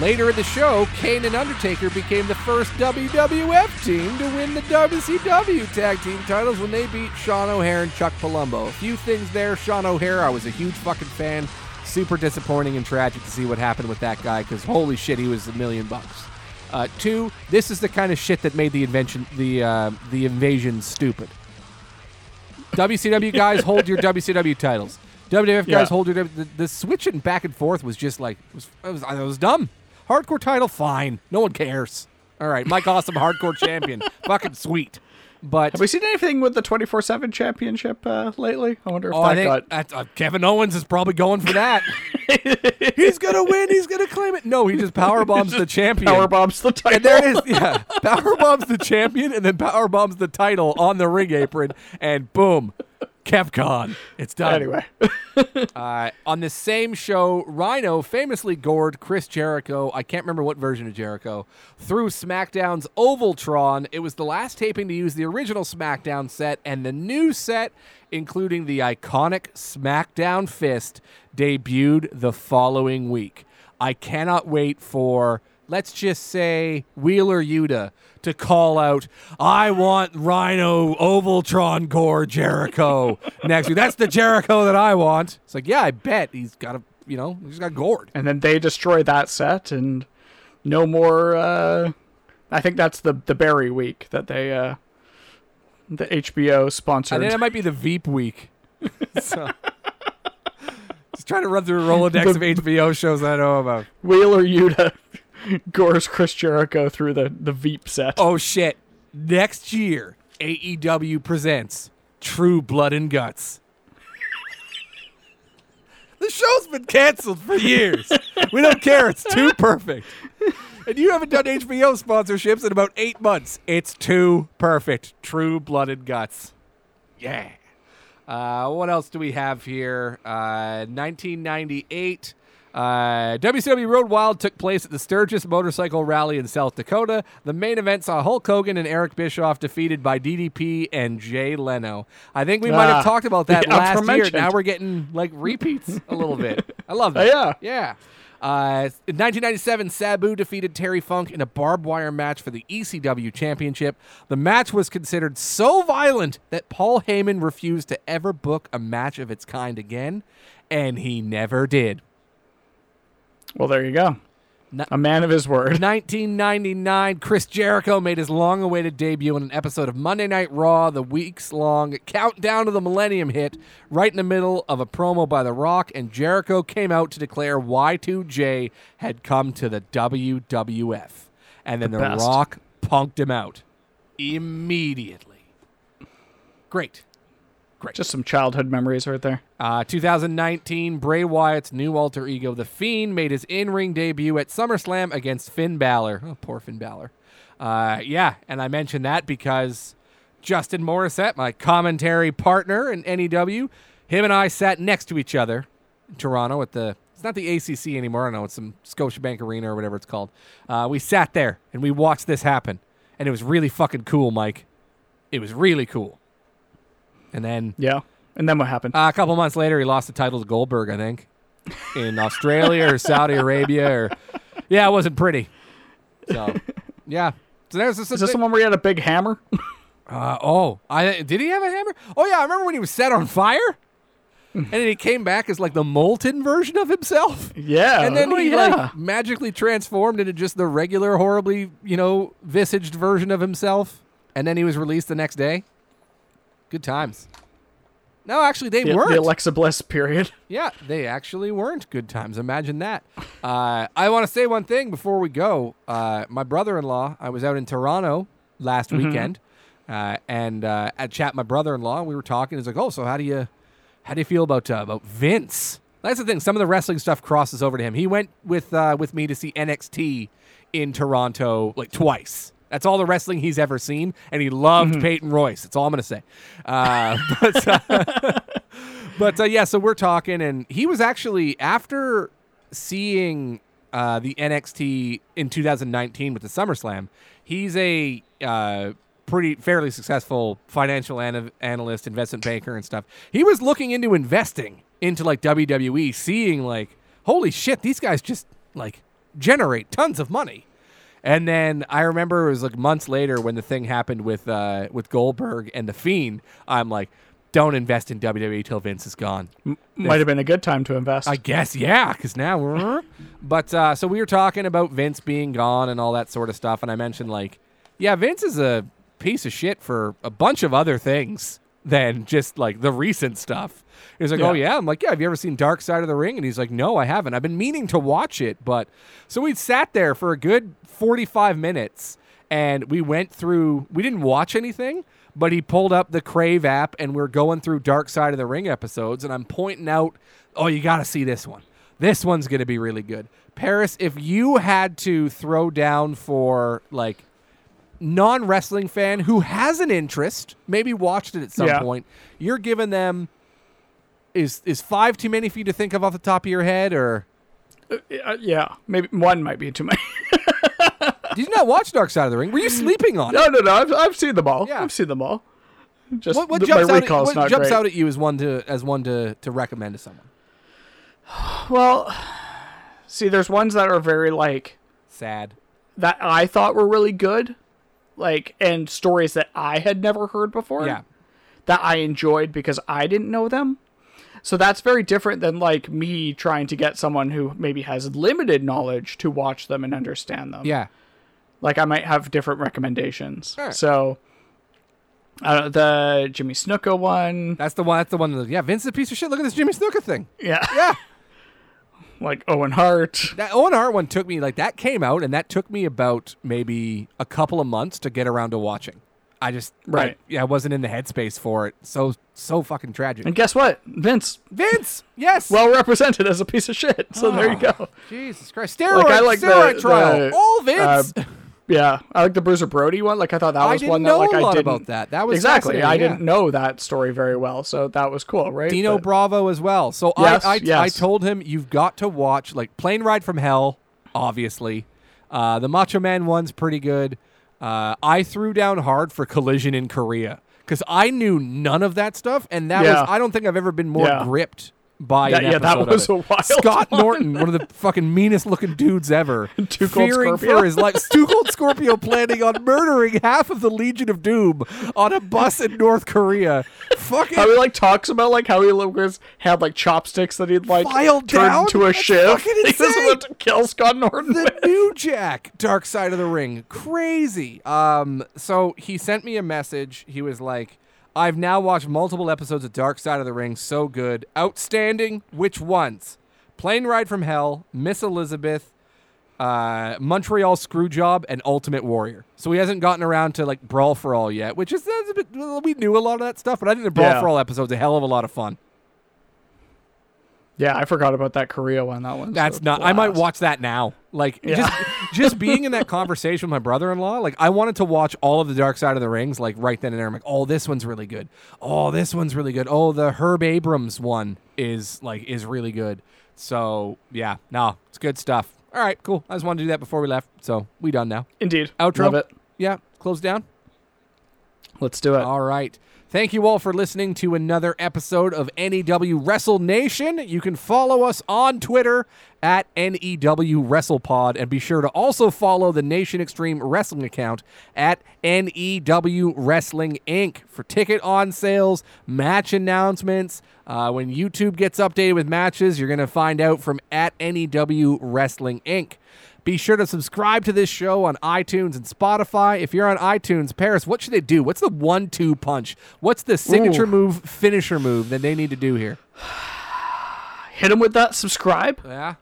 Later in the show, Kane and Undertaker became the first WWF team to win the WCW tag team titles when they beat Sean O'Haire and Chuck Palumbo. A few things there. Sean O'Haire, I was a huge fucking fan. Super disappointing and tragic to see what happened with that guy because holy shit, he was a million bucks. Uh, two, this is the kind of shit that made the invention, the uh, the invasion, stupid. WCW guys hold your WCW titles. WWF Yeah. guys hold your the, the switching back and forth was just like it was it was, it was dumb. Hardcore title, fine. No one cares. All right, Mike Awesome, hardcore champion, fucking sweet. But Have we seen anything with the 24 7 championship uh, lately? I wonder if oh, I think got. uh, Kevin Owens is probably going for that. he's gonna win. He's gonna claim it. No, he just power bombs the champion. Power bombs the title. And there it is. Yeah. Power bombs the champion and then power bombs the title on the ring apron. And boom. KevCon. It's done. Anyway. Uh, on the same show, Rhino famously gored Chris Jericho. I can't remember what version of Jericho through SmackDown's Ovaltron. It was the last taping to use the original SmackDown set, and the new set, including the iconic SmackDown Fist, debuted the following week. I cannot wait for, let's just say, Wheeler Yuta to call out, I want Rhino Ovaltron Gore Jericho next week. That's the Jericho that I want. It's like, yeah, I bet he's got a, you know, he's got gored. and then they destroy that set and no more uh i think that's the the Barry week that they uh the hbo I sponsored think that might be the Veep week. so, just trying to run through a Rolodex of HBO shows I know about. wheeler yuta gores chris jericho through the the veep set Oh shit! Next year, AEW presents True Blood and Guts. the show's been canceled for years. we don't care. It's too perfect. And you haven't done HBO sponsorships in about eight months. It's too perfect. True Blood and Guts. Yeah. Uh, what else do we have here? Uh, 1998. Uh, WCW Road Wild took place at the Sturgis Motorcycle Rally in South Dakota. The main event saw Hulk Hogan and Eric Bischoff defeated by DDP and Jay Leno. I think we might Ah, have talked about that last year. Now we're getting like repeats a little bit. I love Oh, that. yeah. Yeah. Uh, in 1997, Sabu defeated Terry Funk in a barbed wire match for the ECW Championship. The match was considered so violent that Paul Heyman refused to ever book a match of its kind again, and he never did. Well there you go No- a man of his word 1999, Chris Jericho made his long awaited debut in an episode of Monday Night Raw, the weeks long countdown to the Millennium hit, right in the middle of a promo by The Rock, and Jericho came out to declare Y2J had come to the WWF. And then The The. Rock punked him out immediately. Great. Great. just some childhood memories right there Uh, 2019, Bray Wyatt's new alter ego, The Fiend, made his in ring debut at SummerSlam against Finn Balor. Oh, poor Finn Balor. Uh, yeah, and I mentioned that because Justin Morissette, my commentary partner in NEW, him and I sat next to each other in Toronto at the. It's not the ACC anymore. I know. It's some Scotiabank Arena or whatever it's called. Uh, we sat there and we watched this happen, and it was really fucking cool, Mike. It was really cool. And then yeah and then what happened uh, a couple months later, he lost the title to Goldberg, I think. in Australia or Saudi Arabia or yeah, it wasn't pretty. So yeah. So there's this. Is this the one where he had a big hammer? Uh, oh, I did he have a hammer? Oh yeah, I remember when he was set on fire, and then he came back as like the molten version of himself. Yeah. and then Oh, he yeah. like magically transformed into just the regular, horribly you know visaged version of himself, and then he was released the next day. Good times. No, actually, they the, weren't. the Alexa Bliss period. Yeah, they actually weren't good times. Imagine that. Uh, I want to say one thing before we go. Uh, my brother-in-law, I was out in Toronto last Mhm. weekend, uh, and uh, at chat my brother-in-law, we were talking. He's like, "Oh, so how do you, how do you feel about uh, about Vince?" That's the thing. Some of the wrestling stuff crosses over to him. He went with uh, with me to see NXT in Toronto like twice. That's all the wrestling he's ever seen, and he loved Peyton Royce. That's all I'm gonna say. Uh, but uh, but uh, yeah, so we're talking, and he was actually after seeing uh, the NXT in 2019 with the SummerSlam. He's a uh, pretty fairly successful financial ana- analyst, investment banker, and stuff. He was looking into investing into like WWE, seeing like, holy shit, these guys just like generate tons of money. And then I remember it was like months later when the thing happened with uh, with Goldberg and the Fiend. I'm like, don't invest in WWE till Vince is gone. Might have been a good time to invest. I guess, yeah, because now we're. but uh, so we were talking about Vince being gone and all that sort of stuff, and I mentioned like, yeah, Vince is a piece of shit for a bunch of other things than just like the recent stuff. He's like, oh, Yeah. oh yeah, I'm like, yeah. Have you ever seen Dark Side of the Ring? And he's like, no, I haven't. I've been meaning to watch it, but so we sat there for a good 45 minutes, and we went through. We didn't watch anything. But he pulled up the Crave app and we're going through Dark Side of the Ring episodes, and I'm pointing out, oh, you got to see this one. This one's going to be really good. Paris, if you had to throw down for like non wrestling fan who has an interest, maybe watched it at some Yeah. point, you're giving them is is five too many for you to think of off the top of your head, or Uh, yeah, maybe one might be too many. did you not watch Dark Side of the Ring? Were you sleeping on no, it? no, no. I've, I've seen them all. Yeah. I've seen them all. Just What, what th- jumps, out at, what jumps out at you as one to as one to, to recommend to someone? Well, see, there's ones that are very like Sad. that I thought were really good, like and stories that I had never heard before. Yeah. that I enjoyed because I didn't know them. So that's very different than like me trying to get someone who maybe has limited knowledge to watch them and understand them. Yeah. Like I might have different recommendations. Alright. So uh, the Jimmy Snuka one, That's the one. That's the one. That, yeah, Vince is a piece of shit. Look at this Jimmy Snuka thing. yeah, Yeah. like Owen Hart. That Owen Hart one took me like that came out, and that took me about maybe a couple of months to get around to watching. I just Right. I, yeah, I wasn't in the headspace for it. So so fucking tragic. And guess what? Vince, Vince, yes. well represented as a piece of shit. So there you go. Jesus Christ, steroid, Like I like steroid the, trial. the, All Vince. uh, yeah, I like the Bruiser Brody one. Like I thought that was one that like a I lot didn't about that. That was exactly. I yeah. didn't know that story very well, so that was cool, right? Dino But- Bravo as well. So Yes, I, I, I told him you've got to watch like Plane Ride from Hell, obviously. Uh, the Macho Man one's pretty good. Uh, I threw down hard for Collision in Korea because I knew none of that stuff, and that Yeah. was I don't think I've ever been more Yeah. gripped by That- yeah, that was it. a wild Scott one. Norton, one of the fucking meanest looking dudes ever, Too Cold fearing Scorpio. for his life. Cold Scorpio planning on murdering half of the Legion of Doom on a bus in North Korea. Fucking How he like talks about like how he was had like chopsticks that he'd like Filed turned down? into a That's shiv. He was about to kill Scott Norton. the with. new Jack, Dark Side of the Ring, crazy. Um, so he sent me a message. He was like, "I've now watched multiple episodes of Dark Side of the Ring. So good, outstanding. Which ones? Plane Ride from Hell, Miss Elizabeth." Uh, Montreal Screwjob and Ultimate Warrior. So he hasn't gotten around to like Brawl for All yet, which is that's a bit. We knew a lot of that stuff, but I think the Brawl Yeah. for All episode's a hell of a lot of fun. Yeah, I forgot about that Korea one. That one. That's not. I might watch that now. Like Yeah. just just being in that conversation with my brother-in-law. Like I wanted to watch all of the Dark Side of the Rings. Like right then and there. I'm like, oh, this one's really good. Oh, this one's really good. Oh, the Herb Abrams one is like is really good. So yeah, no, it's good stuff. All right, cool. I just wanted to do that before we left. So we done now. Indeed. Outro. Love it. Yeah, close down. Let's do it. All right. Thank you all for listening to another episode of NEW Wrestle Nation. You can follow us on Twitter at NEW WrestlePod and be sure to also follow the Nation Extreme Wrestling account at NEW Wrestling Inc. for ticket on sales, match announcements. Uh, when YouTube gets updated with matches, you're going to find out from at NEW Wrestling Inc. Be sure to subscribe to this show on iTunes and Spotify. If you're on iTunes, Paris, what should they do? What's the one two punch? What's the signature Ooh. move, finisher move that they need to do here? Hit them with that subscribe, Yeah.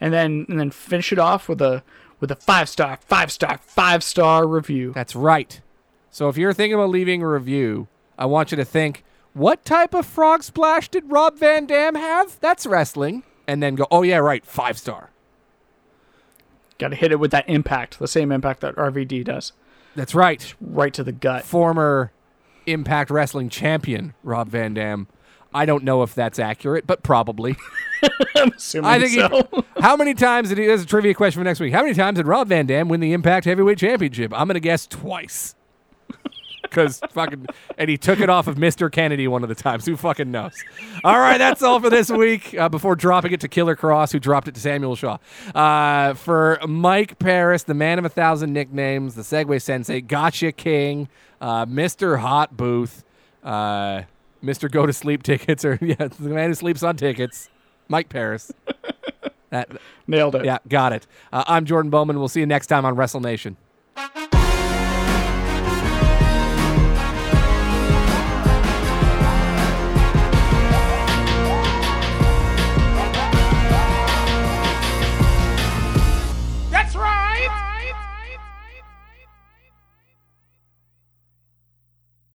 and then and then finish it off with a with a five star, five star, five star review. That's right. So if you're thinking about leaving a review, I want you to think, what type of frog splash did Rob Van Dam have? That's wrestling. And then go, oh, yeah, right, five star. Got to hit it with that impact, the same impact that RVD does, That's right. right to the gut. Former Impact Wrestling champion, Rob Van Dam. I don't know if that's accurate, but probably. I'm assuming I think. he- so. how many times did he? There's a trivia question for next week. How many times did Rob Van Dam win the Impact Heavyweight Championship? I'm gonna guess twice. Because fucking, and he took it off of Mr. Kennedy one of the times. Who fucking knows? All right, that's all for this week. Uh, before dropping it to Killer Kross, who dropped it to Samuel Shaw. Uh, for Mike Paris, the man of a thousand nicknames, the Segway Sensei, Gotcha King, uh, Mr. Hot Booth, uh, Mr. Go to Sleep Tickets, or yeah, the man who sleeps on tickets, Mike Paris. That, Nailed it. yeah, got it. Uh, I'm Jordan Bowman. We'll see you next time on Wrestle Nation.